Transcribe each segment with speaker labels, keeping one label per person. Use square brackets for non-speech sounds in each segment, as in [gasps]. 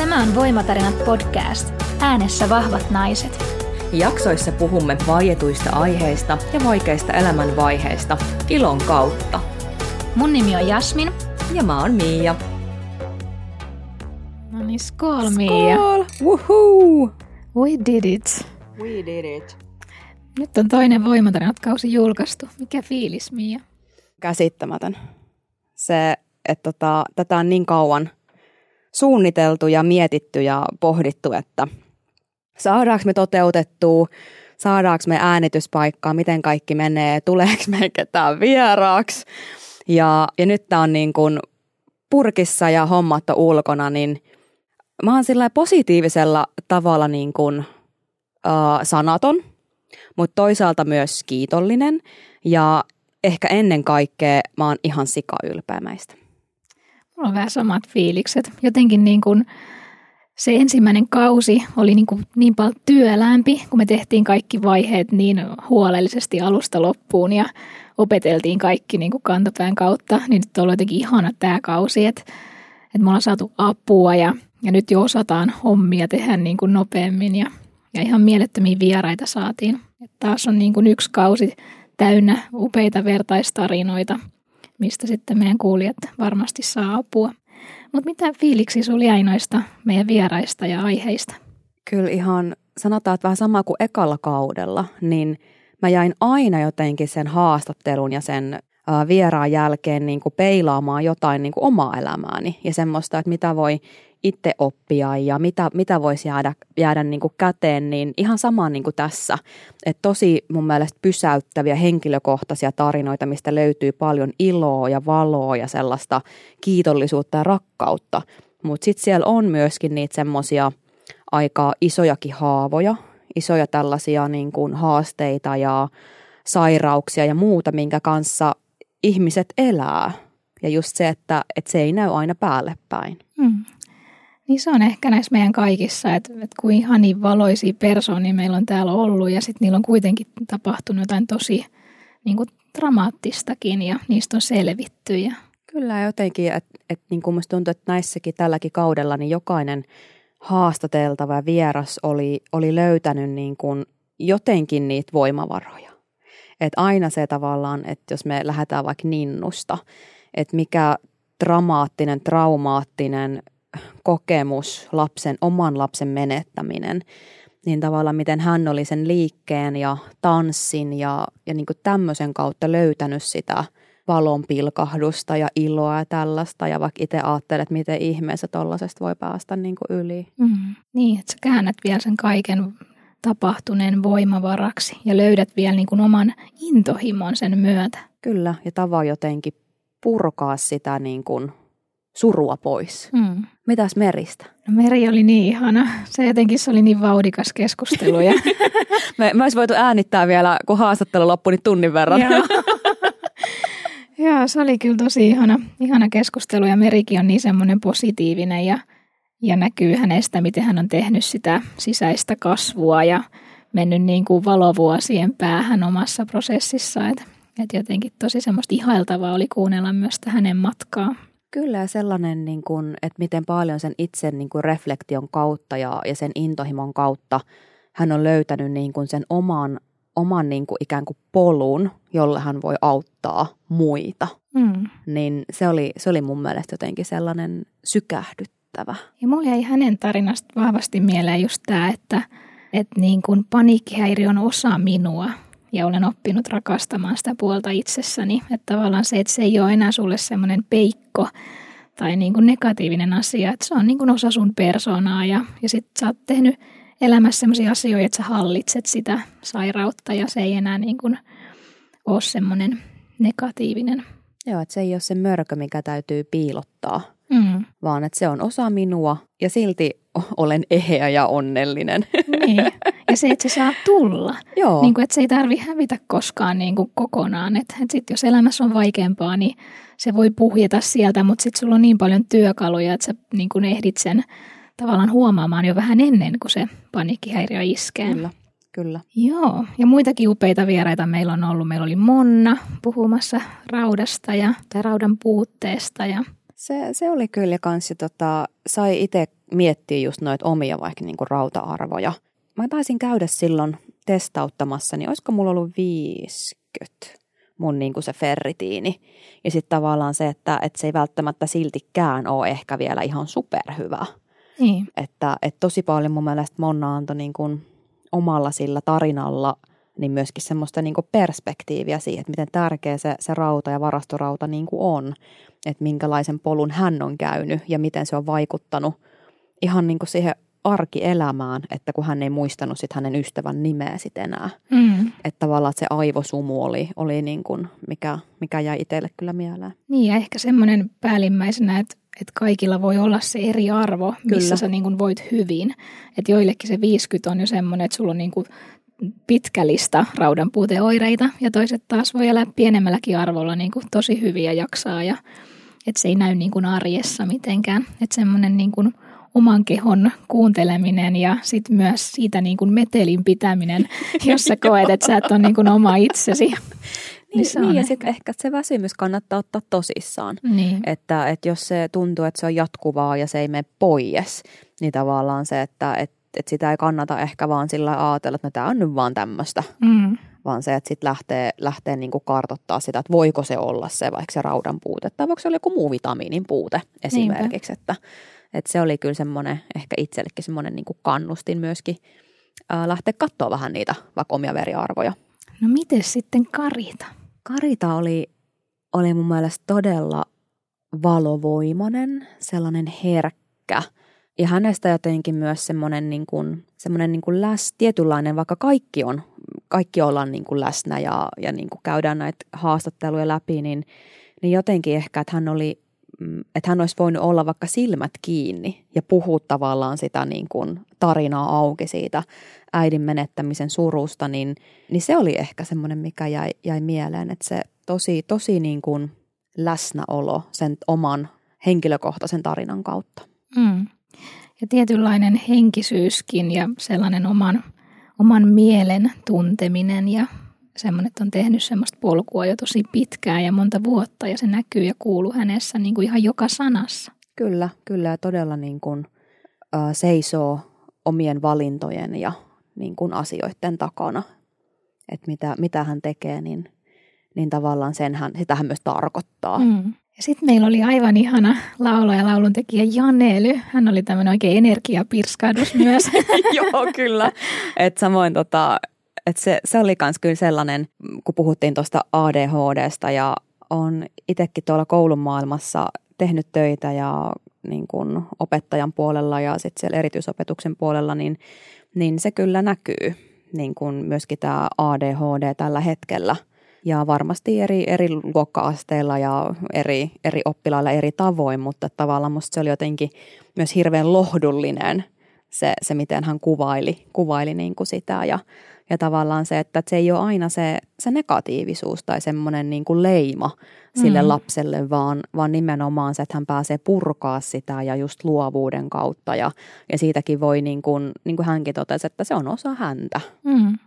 Speaker 1: Tämä on Voimatarinat podcast. Äänessä vahvat naiset.
Speaker 2: Jaksoissa puhumme vaietuista aiheista ja vaikeista elämänvaiheista ilon kautta.
Speaker 1: Mun nimi on Jasmin.
Speaker 2: Ja mä oon Miia.
Speaker 1: No niin, skål Miia.
Speaker 2: Skål! Woohoo!
Speaker 1: We did it.
Speaker 2: We did it.
Speaker 1: Nyt on toinen Voimatarinat-kausi julkaistu. Mikä fiilis, Miia?
Speaker 3: Käsittämätön. Se, että tota, tätä on niin kauan suunniteltu ja mietitty ja pohdittu, että saadaanko me toteutettua, saadaanko me äänityspaikkaa, miten kaikki menee, tuleeko me ketään vieraaksi. Ja, ja nyt tämä on niin kuin purkissa ja hommat on ulkona, niin mä oon sillä positiivisella tavalla niin kuin, uh, sanaton, mutta toisaalta myös kiitollinen ja ehkä ennen kaikkea mä oon ihan sikaylpeä meistä.
Speaker 1: On vähän samat fiilikset. Jotenkin niin kuin se ensimmäinen kausi oli niin, kuin niin paljon työlämpi, kun me tehtiin kaikki vaiheet niin huolellisesti alusta loppuun ja opeteltiin kaikki niin kuin kantapään kautta, niin nyt on ollut jotenkin ihana tämä kausi, että, että me ollaan saatu apua ja, ja nyt jo osataan hommia tehdä niin kuin nopeammin ja, ja ihan mielettömiä vieraita saatiin. Et taas on niin kuin yksi kausi täynnä upeita vertaistarinoita, mistä sitten meidän kuulijat varmasti saa apua. Mutta mitä fiiliksi sinulla jäi noista meidän vieraista ja aiheista?
Speaker 3: Kyllä ihan, sanotaan, että vähän sama kuin ekalla kaudella, niin mä jäin aina jotenkin sen haastattelun ja sen vieraan jälkeen niin kuin peilaamaan jotain niin kuin omaa elämääni ja semmoista, että mitä voi itse oppia ja mitä, mitä voisi jäädä, jäädä niin kuin käteen, niin ihan sama niin kuin tässä. Et tosi mun mielestä pysäyttäviä henkilökohtaisia tarinoita, mistä löytyy paljon iloa ja valoa ja sellaista kiitollisuutta ja rakkautta. Mutta sitten siellä on myöskin niitä semmoisia aika isojakin haavoja, isoja tällaisia niin kuin haasteita ja sairauksia ja muuta, minkä kanssa ihmiset elää. Ja just se, että, että se ei näy aina päälle päin.
Speaker 1: Hmm. Niin se on ehkä näissä meidän kaikissa, että, että kuin ihan niin valoisia persoonia meillä on täällä ollut ja sitten niillä on kuitenkin tapahtunut jotain tosi niin kuin dramaattistakin ja niistä on selvitty. Ja...
Speaker 3: Kyllä jotenkin, että et, niin kuin tuntuu, että näissäkin tälläkin kaudella niin jokainen haastateltava vieras oli, oli löytänyt niin kuin jotenkin niitä voimavaroja. Että aina se tavallaan, että jos me lähdetään vaikka ninnusta, että mikä dramaattinen, traumaattinen kokemus, lapsen, oman lapsen menettäminen, niin tavallaan miten hän oli sen liikkeen ja tanssin ja, ja niin kuin tämmöisen kautta löytänyt sitä valon pilkahdusta ja iloa ja tällaista. Ja vaikka itse ajattelet, että miten ihmeessä tollaisesta voi päästä niin kuin yli.
Speaker 1: Mm. Niin, että sä käännät vielä sen kaiken tapahtuneen voimavaraksi ja löydät vielä niin kuin oman intohimon sen myötä.
Speaker 3: Kyllä, ja tava jotenkin purkaa sitä niin kuin surua pois. Mm. Mitäs Meristä?
Speaker 1: No Meri oli niin ihana. Se jotenkin se oli niin vaudikas keskustelu. Ja...
Speaker 3: me, me olisi voitu äänittää vielä, kun haastattelu loppui, niin tunnin verran.
Speaker 1: Joo. [laughs] Joo, se oli kyllä tosi ihana, ihana keskustelu ja Merikin on niin semmoinen positiivinen ja, ja näkyy hänestä, miten hän on tehnyt sitä sisäistä kasvua ja mennyt niin kuin valovuosien päähän omassa prosessissa. Että et jotenkin tosi semmoista ihailtavaa oli kuunnella myös hänen matkaa.
Speaker 3: Kyllä ja sellainen, niin kuin, että miten paljon sen itse niin kuin reflektion kautta ja, ja sen intohimon kautta hän on löytänyt niin kuin sen oman, oman niin kuin ikään kuin polun, jolle hän voi auttaa muita. Mm. Niin se oli, se oli mun mielestä jotenkin sellainen sykähdyttävä.
Speaker 1: Ja mulla jäi hänen tarinasta vahvasti mieleen just tämä, että, että niin kuin paniikkihäiriö on osa minua ja olen oppinut rakastamaan sitä puolta itsessäni. Että tavallaan se, että se ei ole enää sulle semmoinen peikko tai niin kuin negatiivinen asia, että se on niin kuin osa sun persoonaa ja, ja sitten sä oot tehnyt elämässä sellaisia asioita, että sä hallitset sitä sairautta ja se ei enää niin kuin ole semmoinen negatiivinen.
Speaker 3: Joo, että se ei ole se mörkö, mikä täytyy piilottaa, mm. vaan että se on osa minua ja silti olen eheä ja onnellinen.
Speaker 1: Niin. Ja se, että se saa tulla. Joo. Niin kuin, että se ei tarvi hävitä koskaan niin kuin kokonaan. Että, että sit jos elämässä on vaikeampaa, niin se voi puhjeta sieltä, mutta sitten sulla on niin paljon työkaluja, että sä niin kuin ehdit sen tavallaan huomaamaan jo vähän ennen kuin se paniikkihäiriö iskee.
Speaker 3: Kyllä. Kyllä.
Speaker 1: Joo, ja muitakin upeita vieraita meillä on ollut. Meillä oli Monna puhumassa raudasta ja tai raudan puutteesta. Ja...
Speaker 3: Se, se oli kyllä kans, tota, sai itse miettiä just noita omia vaikka niin kuin rauta-arvoja. Mä taisin käydä silloin testauttamassa, niin olisiko mulla ollut 50 mun niin kuin se ferritiini. Ja sitten tavallaan se, että, että se ei välttämättä siltikään ole ehkä vielä ihan superhyvä.
Speaker 1: Niin.
Speaker 3: Että, että tosi paljon mun mielestä Monna antoi niin kuin omalla sillä tarinalla niin myöskin semmoista niin kuin perspektiiviä siihen, että miten tärkeä se, se rauta ja varastorauta niin kuin on. Että minkälaisen polun hän on käynyt ja miten se on vaikuttanut ihan niin kuin siihen arkielämään, että kun hän ei muistanut sit hänen ystävän nimeä sit enää.
Speaker 1: Mm.
Speaker 3: Että tavallaan se aivosumu oli, oli niin kuin, mikä, mikä jäi itselle kyllä mieleen.
Speaker 1: Niin ja ehkä semmoinen päällimmäisenä, että, että kaikilla voi olla se eri arvo, missä
Speaker 3: Kyllä.
Speaker 1: sä niin kuin voit hyvin. Että joillekin se 50 on jo semmoinen, että sulla on niin kuin pitkä lista raudanpuuteoireita ja toiset taas voi elää pienemmälläkin arvolla niin kuin tosi hyvin ja jaksaa ja että se ei näy niin kuin arjessa mitenkään. Että semmoinen niin kuin oman kehon kuunteleminen ja sitten myös siitä niin kuin metelin pitäminen, [laughs] jos sä koet, että sä et ole niin kuin oma itsesi. [laughs]
Speaker 3: Niin, niin
Speaker 1: on
Speaker 3: ja sitten ehkä se väsymys kannattaa ottaa tosissaan.
Speaker 1: Niin.
Speaker 3: Että, että jos se tuntuu, että se on jatkuvaa ja se ei mene pois, niin tavallaan se, että, että, että sitä ei kannata ehkä vaan sillä ajatella, että no tämä on nyt vaan tämmöistä,
Speaker 1: Mm.
Speaker 3: vaan se, että sitten lähtee, lähtee niin kuin kartottaa sitä, että voiko se olla se vaikka se raudan puute tai voiko se olla joku muu vitamiinin puute esimerkiksi, että, että se oli kyllä semmoinen, ehkä itsellekin semmoinen niin kannustin myöskin ää, lähteä katsoa vähän niitä vaikka omia veriarvoja.
Speaker 1: No miten sitten Karita?
Speaker 3: Karita oli, oli mun mielestä todella valovoimainen, sellainen herkkä. Ja hänestä jotenkin myös semmoinen, niin kuin, semmoinen niin kuin läs, tietynlainen, vaikka kaikki on, kaikki ollaan niin kuin läsnä ja, ja niin kuin käydään näitä haastatteluja läpi, niin, niin jotenkin ehkä, että hän oli, että hän olisi voinut olla vaikka silmät kiinni ja puhua tavallaan sitä niin kuin tarinaa auki siitä äidin menettämisen surusta, niin, niin se oli ehkä semmoinen, mikä jäi, jäi mieleen, että se tosi, tosi niin kuin läsnäolo sen oman henkilökohtaisen tarinan kautta.
Speaker 1: Mm. Ja tietynlainen henkisyyskin ja sellainen oman, oman mielen tunteminen ja semmoinen, että on tehnyt semmoista polkua jo tosi pitkään ja monta vuotta ja se näkyy ja kuuluu hänessä niin kuin ihan joka sanassa.
Speaker 3: Kyllä, kyllä ja todella niin kuin, äh, seisoo omien valintojen ja niin kuin asioiden takana. Että mitä, mitä hän tekee, niin, niin tavallaan sen hän, sitä hän myös tarkoittaa. Mm.
Speaker 1: Ja sitten meillä oli aivan ihana laulaja ja lauluntekijä Janely. Hän oli tämmöinen oikein energiapirskahdus myös. [laughs]
Speaker 3: Joo, kyllä. Et samoin tota, et se, se oli myös kyllä sellainen, kun puhuttiin tuosta ADHDsta ja on itsekin tuolla koulun maailmassa tehnyt töitä ja niin kuin opettajan puolella ja sitten siellä erityisopetuksen puolella, niin, niin se kyllä näkyy niin kuin myöskin tämä ADHD tällä hetkellä. Ja varmasti eri, eri luokka-asteilla ja eri, eri oppilailla eri tavoin, mutta tavallaan musta se oli jotenkin myös hirveän lohdullinen se, se miten hän kuvaili, kuvaili niin kuin sitä ja, ja tavallaan se, että se ei ole aina se, se negatiivisuus tai semmoinen niin kuin leima sille
Speaker 1: Mm.
Speaker 3: lapselle, vaan, vaan nimenomaan se, että hän pääsee purkaa sitä ja just luovuuden kautta ja, ja siitäkin voi niin kuin, niin kuin hänkin totesi, että se on osa häntä.
Speaker 1: Mm.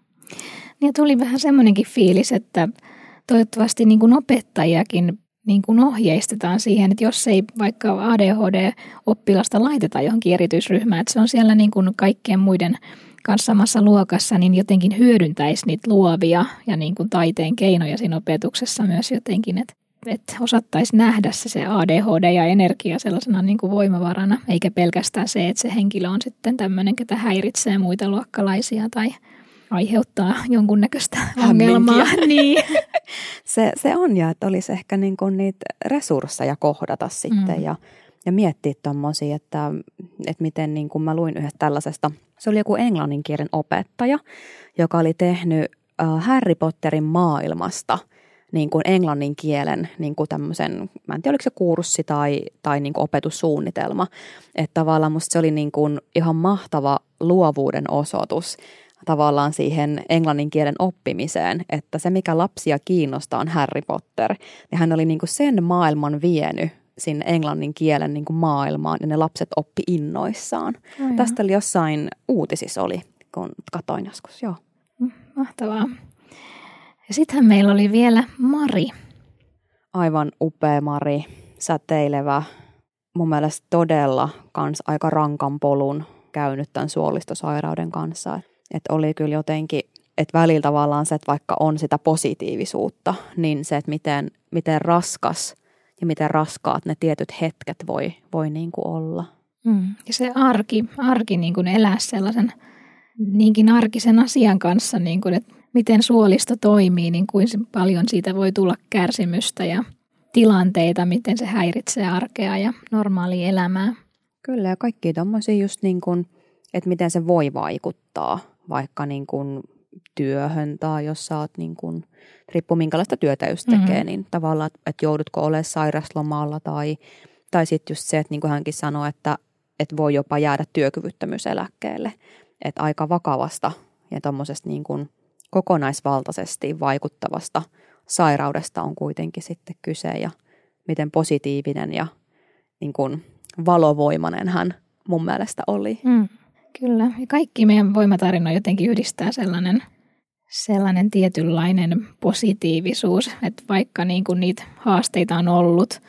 Speaker 1: Niin tuli vähän semmoinenkin fiilis, että toivottavasti niin kuin opettajiakin niin kuin ohjeistetaan siihen, että jos ei vaikka ADHD-oppilasta laiteta johonkin erityisryhmään, että se on siellä niin kuin kaikkien muiden kanssa samassa luokassa, niin jotenkin hyödyntäisi niitä luovia ja niin kuin taiteen keinoja siinä opetuksessa myös jotenkin, että että osattaisi nähdä se, se ADHD ja energia sellaisena niin kuin voimavarana, eikä pelkästään se, että se henkilö on sitten tämmöinen, ketä häiritsee muita luokkalaisia tai aiheuttaa jonkunnäköistä ongelmaa. [laughs] niin.
Speaker 3: Se, se on ja että olisi ehkä niin kuin niitä resursseja kohdata sitten
Speaker 1: Mm.
Speaker 3: ja, ja miettiä tuommoisia, että, että miten niin kuin mä luin yhdestä tällaisesta, se oli joku englanninkielen opettaja, joka oli tehnyt äh, Harry Potterin maailmasta niin kuin englannin kielen niin kuin tämmöisen, mä en tiedä oliko se kurssi tai, tai niin kuin opetussuunnitelma, että tavallaan musta se oli niin kuin ihan mahtava luovuuden osoitus tavallaan siihen englannin kielen oppimiseen, että se mikä lapsia kiinnostaa on Harry Potter, niin hän oli niin kuin sen maailman vienyt sinne englannin kielen niin kuin maailmaan ja ne lapset oppi innoissaan.
Speaker 1: Aivan.
Speaker 3: Tästä oli jossain uutisissa oli, kun katoin joskus, joo.
Speaker 1: Mahtavaa. Ja sittenhän meillä oli vielä Mari.
Speaker 3: Aivan upea Mari, säteilevä, mun mielestä todella kans aika rankan polun käynyt tämän suolistosairauden kanssa. Että oli kyllä jotenkin, että välillä tavallaan se, että vaikka on sitä positiivisuutta, niin se, että miten, miten raskas ja miten raskaat ne tietyt hetket voi, voi niin kuin olla.
Speaker 1: Mm. Ja se arki, arki niin kuin elää sellaisen niinkin arkisen asian kanssa, niin kuin, että miten suolisto toimii, niin kuin paljon siitä voi tulla kärsimystä ja tilanteita, miten se häiritsee arkea ja normaalia elämää.
Speaker 3: Kyllä, ja kaikki tuommoisia just niin kuin, että miten se voi vaikuttaa vaikka niin kuin työhön tai jos sä oot niin kuin, riippuu minkälaista työtä just tekee, mm-hmm. niin tavallaan, että joudutko olemaan sairaslomalla tai, tai sitten just se, että niin kuin hänkin sanoi, että, että voi jopa jäädä työkyvyttömyyseläkkeelle. Että aika vakavasta ja tuommoisesta niin kuin kokonaisvaltaisesti vaikuttavasta sairaudesta on kuitenkin sitten kyse ja miten positiivinen ja niin kuin valovoimainen hän mun mielestä oli.
Speaker 1: Mm, kyllä, ja kaikki meidän voimatarina jotenkin yhdistää sellainen, sellainen tietynlainen positiivisuus, että vaikka niin kuin niitä haasteita on ollut,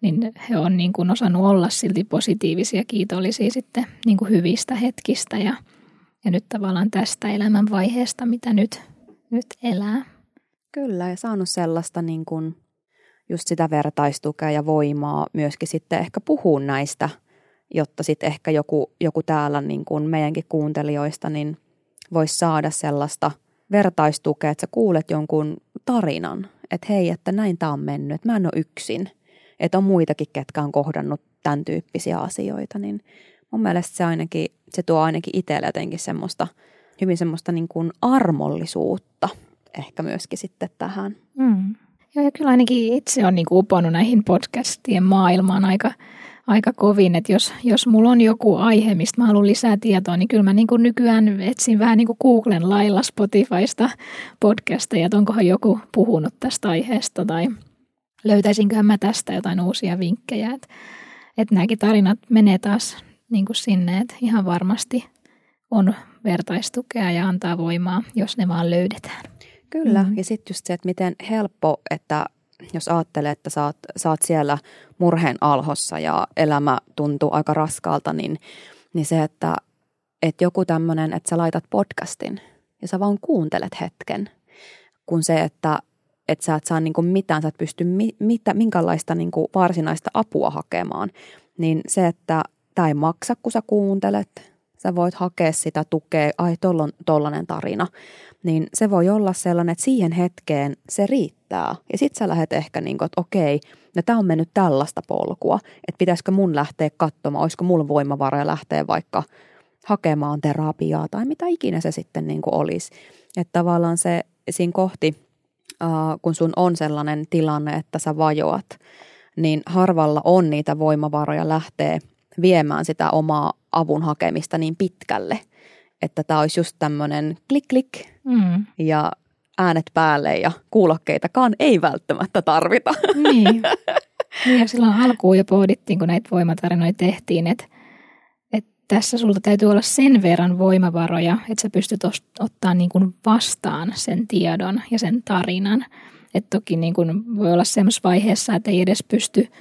Speaker 1: niin he on niin kuin osannut olla silti positiivisia, kiitollisia sitten niin kuin hyvistä hetkistä ja, ja nyt tavallaan tästä elämänvaiheesta, mitä nyt, nyt elää.
Speaker 3: Kyllä, ja saanut sellaista niin kuin just sitä vertaistukea ja voimaa myöskin sitten ehkä puhua näistä, jotta sitten ehkä joku, joku täällä niin kuin meidänkin kuuntelijoista niin voisi saada sellaista vertaistukea, että sä kuulet jonkun tarinan, että hei, että näin tämä on mennyt, että mä en ole yksin, että on muitakin, ketkä on kohdannut tämän tyyppisiä asioita, niin mun mielestä se ainakin, se tuo ainakin itselle jotenkin semmoista, hyvin semmoista niin kuin armollisuutta ehkä myöskin sitten tähän.
Speaker 1: Mm. Joo, ja kyllä ainakin itse on niin uponnut näihin podcastien maailmaan aika, aika kovin, että jos, jos mulla on joku aihe, mistä mä haluan lisää tietoa, niin kyllä mä niin kuin nykyään etsin vähän niin kuin Googlen lailla Spotifysta podcasteja, että onkohan joku puhunut tästä aiheesta tai löytäisinköhän mä tästä jotain uusia vinkkejä. Että, että nämäkin tarinat menee taas niin kuin sinne, että ihan varmasti on vertaistukea ja antaa voimaa, jos ne vaan löydetään.
Speaker 3: Kyllä, mm. ja sitten just se, että miten helppo, että jos ajattelee, että sä oot siellä murheen alhossa ja elämä tuntuu aika raskaalta, niin, niin se, että, että joku tämmöinen, että sä laitat podcastin ja sä vaan kuuntelet hetken, kun se, että, että sä et saa niin mitään, sä et pysty mi, mitä, minkälaista niin varsinaista apua hakemaan, niin se, että tämä ei maksa, kun sä kuuntelet, sä voit hakea sitä tukea, ai tuolla on tollainen tarina, niin se voi olla sellainen, että siihen hetkeen se riittää. Ja sit sä lähdet ehkä niin kuin, että okei, no tämä on mennyt tällaista polkua, että pitäisikö mun lähteä katsomaan, olisiko mulla voimavaroja lähteä vaikka hakemaan terapiaa tai mitä ikinä se sitten niin kuin olisi. Että tavallaan se siinä kohti, kun sun on sellainen tilanne, että sä vajoat, niin harvalla on niitä voimavaroja lähteä viemään sitä omaa avun hakemista niin pitkälle, että tämä olisi just tämmöinen klik klik mm. ja äänet päälle ja kuulokkeitakaan ei välttämättä tarvita.
Speaker 1: Niin. [laughs] niin ja silloin alkuun jo pohdittiin, kun näitä voimatarinoita tehtiin, että, että tässä sulta täytyy olla sen verran voimavaroja, että sä pystyt ottaa niin kuin vastaan sen tiedon ja sen tarinan. Että toki niin kuin voi olla semmoisessa vaiheessa, että ei edes pysty –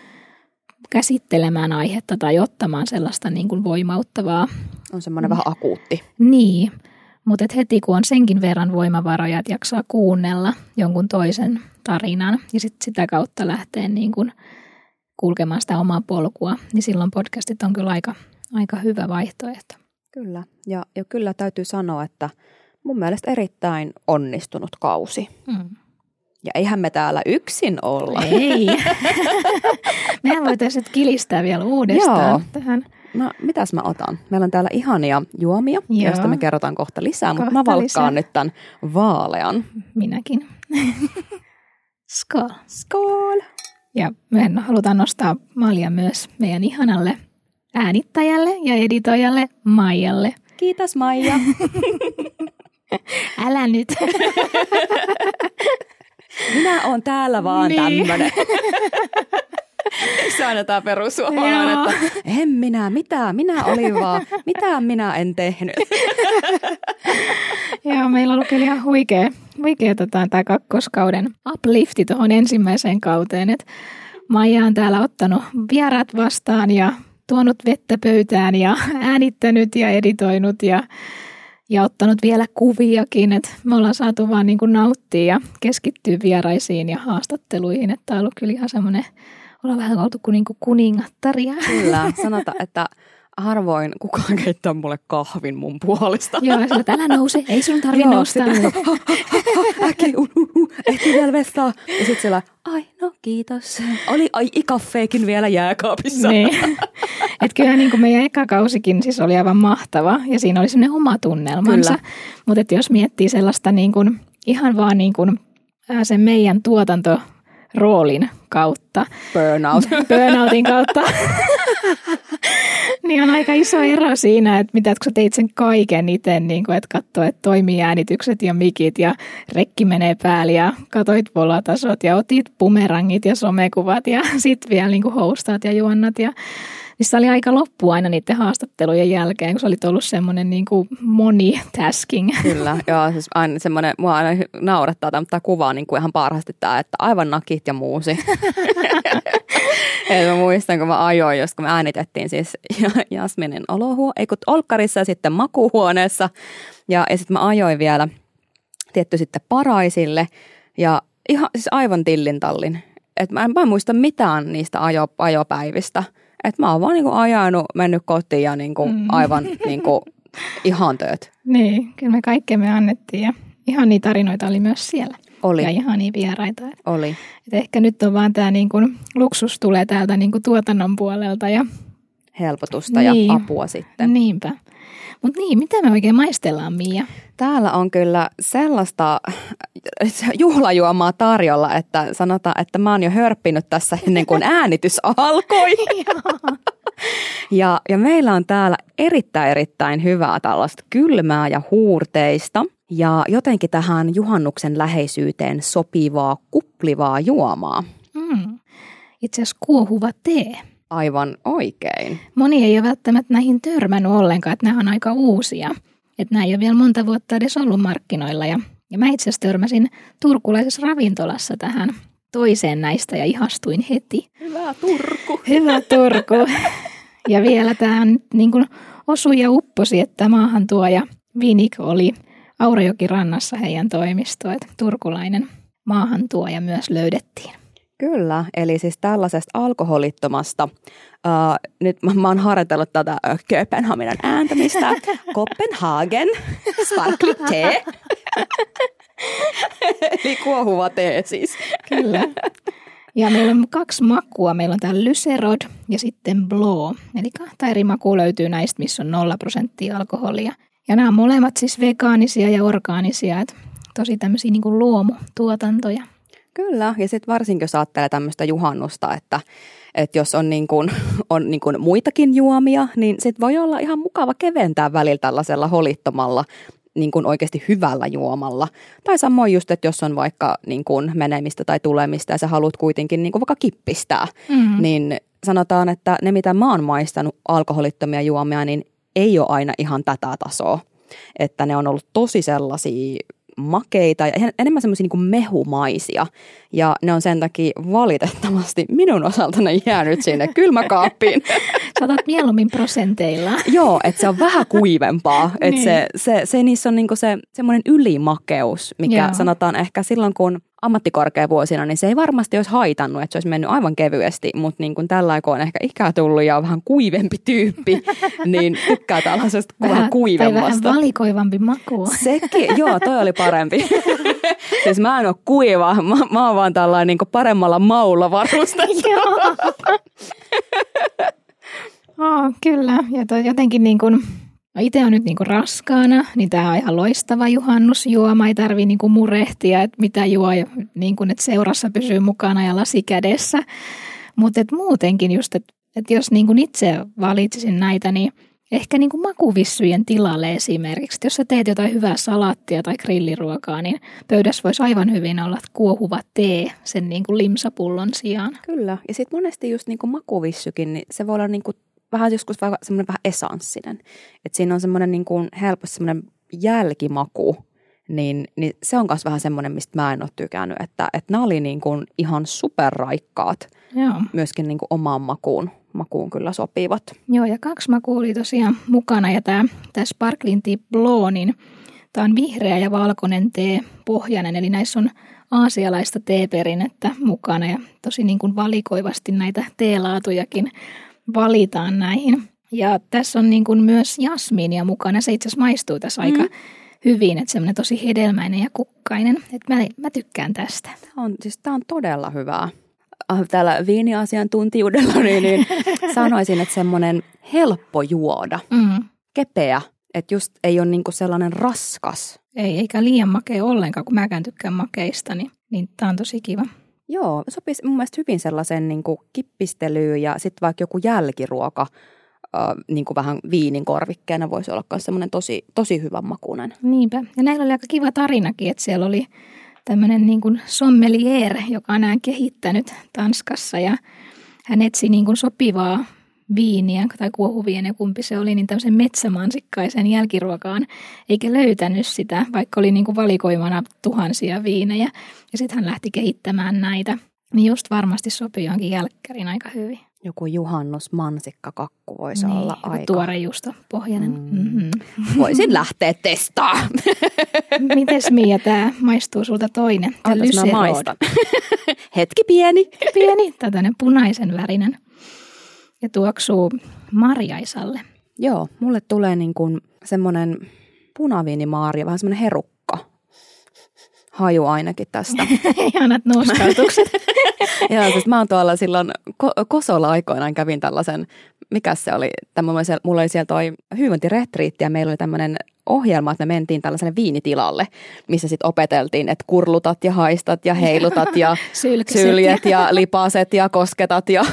Speaker 1: käsittelemään aihetta tai ottamaan sellaista niin kuin voimauttavaa.
Speaker 3: On semmoinen vähän akuutti.
Speaker 1: Niin, mutta heti kun on senkin verran voimavaroja, että jaksaa kuunnella jonkun toisen tarinan ja sit sitä kautta lähtee niin kuin kulkemaan sitä omaa polkua, niin silloin podcastit on kyllä aika, aika hyvä vaihtoehto.
Speaker 3: Kyllä, ja, ja kyllä täytyy sanoa, että mun mielestä erittäin onnistunut kausi. Mm. Ja eihän me täällä yksin olla.
Speaker 1: Ei. [laughs] Mehän voitaisiin kilistää vielä uudestaan Joo. tähän.
Speaker 3: No, mitäs mä otan? Meillä on täällä ihania juomia, Joo. joista me kerrotaan kohta lisää, kohta mutta mä valkkaan lisää. nyt tämän vaalean.
Speaker 1: Minäkin. [laughs] Skål.
Speaker 3: Skål.
Speaker 1: Ja me halutaan nostaa malja myös meidän ihanalle äänittäjälle ja editoijalle Maijalle.
Speaker 3: Kiitos Maija. [laughs]
Speaker 1: Älä nyt.
Speaker 3: Minä oon täällä vaan niin. tämmönen. [laughs] Eikö se aina tämä perussuomalainen, että en minä, mitä, minä olin vaan, mitä minä en tehnyt.
Speaker 1: Joo, meillä on ollut ihan huikea, huikea tota, tämä kakkoskauden uplifti tuohon ensimmäiseen kauteen, että Maija on täällä ottanut vieraat vastaan ja tuonut vettä pöytään ja äänittänyt ja editoinut ja, ja ottanut vielä kuviakin. Et me ollaan saatu vaan niin kuin nauttia ja keskittyä vieraisiin ja haastatteluihin. Että on ollut kyllä ihan semmoinen, ollaan vähän oltu kuin, niin kuin kuningattaria.
Speaker 3: Kyllä, [laughs] sanotaan, että harvoin kukaan [laughs] keittää mulle kahvin mun puolesta.
Speaker 1: Joo, sillä älä nouse, ei sun tarvitse nousta. [laughs]
Speaker 3: Äkki, ehti vielä vestaa. Ja sitten siellä, ai no kiitos. Oli ai ikaffeekin vielä jääkaapissa.
Speaker 1: Niin. Et kyllähän niin kuin meidän eka kausikin siis oli aivan mahtava ja siinä oli semmoinen oma tunnelmansa. Mutta jos miettii sellaista niin kuin, ihan vaan niin kuin, sen meidän tuotanto roolin kautta.
Speaker 3: Burnout. [laughs]
Speaker 1: Burnoutin kautta. niin on aika iso ero siinä, että mitä kun sä teit sen kaiken itse, niin kuin, että katsoo, että toimii äänitykset ja mikit ja rekki menee päälle ja katoit volatasot ja otit bumerangit ja somekuvat ja [laughs] sitten vielä niin kuin hostaat ja juonnat ja niin se oli aika loppu aina niiden haastattelujen jälkeen, kun se oli ollut semmoinen niin kuin monitasking.
Speaker 3: Kyllä, [laughs] joo, siis aina semmoinen, mua aina naurattaa tämä kuvaa niin kuin ihan parhaasti tämä, että aivan nakit ja muusi. [laughs] Et mä muistan, kun mä ajoin, jos kun me äänitettiin siis Jasminin olohuo, ei kun olkkarissa ja sitten makuhuoneessa. Ja, ja sitten mä ajoin vielä tietty sitten paraisille ja ihan siis aivan tillin tallin. Et mä, en, mä en muista mitään niistä ajo, ajopäivistä. Et mä oon vaan niinku ajanut, mennyt kotiin ja niinku mm. [laughs] aivan niinku ihan tööt.
Speaker 1: Niin, kyllä me kaikkemme annettiin ja ihan niitä tarinoita oli myös siellä.
Speaker 3: Oli.
Speaker 1: Ja ihan niin vieraita.
Speaker 3: Oli.
Speaker 1: Et ehkä nyt on vaan tämä niinku, luksus tulee täältä niinku tuotannon puolelta. Ja...
Speaker 3: Helpotusta niin. ja apua sitten.
Speaker 1: Niinpä. Mutta niin, mitä me oikein maistellaan, Mia?
Speaker 3: Täällä on kyllä sellaista [laughs] juhlajuomaa tarjolla, että sanotaan, että mä oon jo hörppinyt tässä ennen kuin [laughs] äänitys alkoi. [laughs] ja, ja meillä on täällä erittäin erittäin hyvää tällaista kylmää ja huurteista ja jotenkin tähän juhannuksen läheisyyteen sopivaa kuplivaa juomaa.
Speaker 1: Mm. Itse asiassa kuohuva tee.
Speaker 3: Aivan oikein.
Speaker 1: Moni ei ole välttämättä näihin törmännyt ollenkaan, että nämä on aika uusia. Että nämä ei ole vielä monta vuotta edes ollut markkinoilla. Ja, ja mä itse asiassa törmäsin turkulaisessa ravintolassa tähän toiseen näistä ja ihastuin heti.
Speaker 3: Hyvä Turku.
Speaker 1: Hyvä Turku. Ja vielä tämä niin kuin osui ja upposi, että maahantuoja Vinik oli Aurajoki rannassa heidän toimisto, että turkulainen maahantuoja myös löydettiin.
Speaker 3: Kyllä, eli siis tällaisesta alkoholittomasta, uh, nyt mä, mä oon harjoitellut tätä Kööpenhaminan ääntämistä, [laughs] Copenhagen, sparkly tea, [laughs] eli kuohuva tee siis.
Speaker 1: Kyllä. Ja meillä on kaksi makua. Meillä on täällä Lyserod ja sitten Blow. Eli kahta eri makua löytyy näistä, missä on nolla prosenttia alkoholia. Ja nämä on molemmat siis vegaanisia ja orgaanisia. Että tosi tämmöisiä niin luomutuotantoja.
Speaker 3: Kyllä, ja sitten varsinkin jos ajattelee tämmöistä juhannusta, että, että jos on, niin kuin, [laughs] on niin kuin muitakin juomia, niin sitten voi olla ihan mukava keventää välillä tällaisella holittomalla niin kuin oikeasti hyvällä juomalla. Tai samoin just, että jos on vaikka niin kuin menemistä tai tulemista ja sä haluat kuitenkin niin kuin vaikka kippistää, mm. niin sanotaan, että ne mitä mä oon maistanut alkoholittomia juomia, niin ei ole aina ihan tätä tasoa. Että ne on ollut tosi sellaisia makeita ja enemmän semmoisia niin mehumaisia. Ja ne on sen takia valitettavasti minun osaltani jäänyt sinne kylmäkaappiin. [laughs]
Speaker 1: Saatat mieluummin prosenteilla. [laughs]
Speaker 3: Joo, että se on vähän kuivempaa. [laughs] Että niin. se, se, se, niissä on niinku se semmoinen ylimakeus, mikä Joo. sanotaan ehkä silloin, kun ammattikorkeavuosina, niin se ei varmasti olisi haitannut, että se olisi mennyt aivan kevyesti, mutta niin kuin tällä aikaa on ehkä ikää tullut ja on vähän kuivempi tyyppi, [laughs] niin tykkää tällaisesta vähän, vähän kuivemmasta.
Speaker 1: Tai vähän valikoivampi maku.
Speaker 3: Sekin, joo, toi oli parempi. [laughs] siis mä en ole kuiva, mä, mä oon vaan tällainen niin paremmalla maulla varustettu.
Speaker 1: oh, [laughs] kyllä, ja toi jotenkin niin kuin No itse on nyt niinku raskaana, niin tämä on ihan loistava juhannusjuoma. Ei tarvi niinku murehtia, että mitä juo, niinku, että seurassa pysyy mukana ja lasi kädessä. Mutta muutenkin just, että et jos niinku itse valitsisin näitä, niin ehkä niinku makuvissujen tilalle esimerkiksi. Jos sä teet jotain hyvää salaattia tai grilliruokaa, niin pöydässä voisi aivan hyvin olla kuohuva tee sen niinku limsapullon sijaan.
Speaker 3: Kyllä, ja sitten monesti just niinku makuvissykin, niin se voi olla niinku vähän joskus vähän semmoinen vähän esanssinen. Että siinä on semmoinen niin kuin helposti semmoinen jälkimaku, niin, niin se on myös vähän semmoinen, mistä mä en ole tykännyt, että, että nämä oli niin kuin ihan superraikkaat,
Speaker 1: Joo.
Speaker 3: myöskin niin kuin omaan makuun, makuun kyllä sopivat.
Speaker 1: Joo, ja kaksi makua oli tosiaan mukana, ja tämä, tämä Sparkling Tea Blow, niin tämä on vihreä ja valkoinen tee pohjainen, eli näissä on aasialaista teeperinnettä mukana, ja tosi niin kuin valikoivasti näitä teelaatujakin valitaan näihin. Ja tässä on niin kuin myös jasmiinia mukana, se itse asiassa maistuu tässä aika
Speaker 3: Mm.
Speaker 1: hyvin, että semmoinen tosi hedelmäinen ja kukkainen. Että mä, mä tykkään tästä.
Speaker 3: Tämä on, siis tämä on todella hyvää. Ah, Täällä viiniasiantuntijuudella niin, niin [laughs] sanoisin, että semmoinen helppo juoda,
Speaker 1: Mm.
Speaker 3: kepeä, että just ei ole niinku sellainen raskas.
Speaker 1: Ei, eikä liian makea ollenkaan, kun mäkään tykkään makeista, niin, niin tämä on tosi kiva.
Speaker 3: Joo, sopisi mun mielestä hyvin sellaisen niinku kippistelyyn ja sitten vaikka joku jälkiruoka, äh, niinku vähän viinin korvikkeena voisi olla myös semmoinen tosi, tosi hyvän makuinen.
Speaker 1: Niinpä. Ja näillä oli aika kiva tarinakin, että siellä oli tämmöinen niin kuin sommelier, joka on näin kehittänyt Tanskassa ja hän etsi niin kuin sopivaa viiniä tai kuohuviiniä, kumpi se oli, niin tämmöisen metsämansikkaisen jälkiruokaan, eikä löytänyt sitä, vaikka oli niin kuin valikoimana tuhansia viinejä. Ja sitten hän lähti kehittämään näitä, niin just varmasti sopii johonkin jälkkäriin aika hyvin.
Speaker 3: Joku juhannus mansikkakakku voisi olla
Speaker 1: Niin, joku
Speaker 3: aika.
Speaker 1: tuore juusto pohjainen.
Speaker 3: Mm.
Speaker 1: Mm-hmm.
Speaker 3: Voisin lähteä testaamaan. [laughs]
Speaker 1: Mites Mia, tämä maistuu sulta toinen? Tää
Speaker 3: Antas mä maistan. [laughs] Hetki pieni.
Speaker 1: pieni, tai tämmöinen punaisen värinen. Ja tuoksuu marjaisalle.
Speaker 3: Joo, mulle tulee niin kuin semmoinen punaviinimaaria, vähän semmoinen herukka. Haju ainakin tästä. [laughs]
Speaker 1: Ihanat nuuskautukset. [laughs]
Speaker 3: Joo, siis mä oon tuolla silloin ko- Kosolla aikoinaan kävin tällaisen, mikä se oli, tämä, mulla oli siellä toi hyvinvointiretriitti ja meillä oli tämmöinen ohjelma, että me mentiin tällaiselle viinitilalle, missä sitten opeteltiin, että kurlutat ja haistat ja heilutat ja [laughs] syljet ja lipaset ja kosketat ja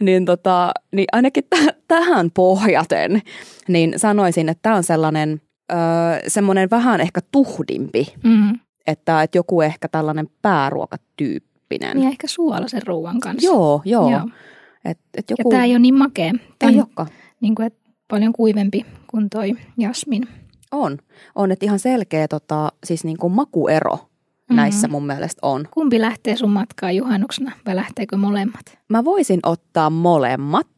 Speaker 3: niin, tota, niin ainakin t- tähän pohjaten, niin sanoisin, että tämä on sellainen öö, semmoinen vähän ehkä tuhdimpi,
Speaker 1: Mm.
Speaker 3: että, että joku ehkä tällainen pääruokatyyppinen.
Speaker 1: Niin ehkä suolaisen ruoan kanssa.
Speaker 3: Joo, joo.
Speaker 1: Joo.
Speaker 3: Et, et
Speaker 1: Ja
Speaker 3: joku,
Speaker 1: tämä ei ole niin makea. Tämä
Speaker 3: ei olekaan.
Speaker 1: niin kuin, että paljon kuivempi kuin toi jasmin.
Speaker 3: On. On, että ihan selkeä tota, siis niin kuin makuero mm-hmm. näissä mun mielestä on.
Speaker 1: Kumpi lähtee sun matkaan juhannuksena vai lähteekö molemmat?
Speaker 3: Mä voisin ottaa molemmat,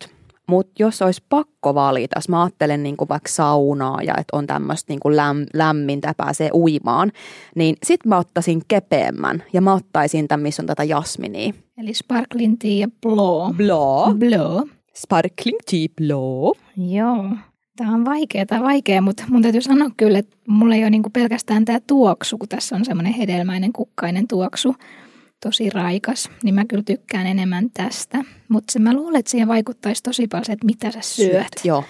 Speaker 3: mutta jos olisi pakko valita, jos mä ajattelen niin kuin vaikka saunaa ja että on tämmöistä niin kuin läm, lämmintä, pääsee uimaan, niin sit mä ottaisin kepeämmän ja mä ottaisin tämän, missä on tätä jasminia.
Speaker 1: Eli sparkling tea ja blow.
Speaker 3: Blow.
Speaker 1: Blow.
Speaker 3: Sparkling tea blow.
Speaker 1: Joo. Tämä on vaikea tai vaikea, mutta mun täytyy sanoa kyllä, että mulla ei ole niinku pelkästään tämä tuoksu, kun tässä on semmoinen hedelmäinen kukkainen tuoksu, tosi raikas, niin mä kyllä tykkään enemmän tästä. Mutta se mä luulen, että siihen vaikuttaisi tosi paljon se, että mitä sä syöt.
Speaker 3: Joo.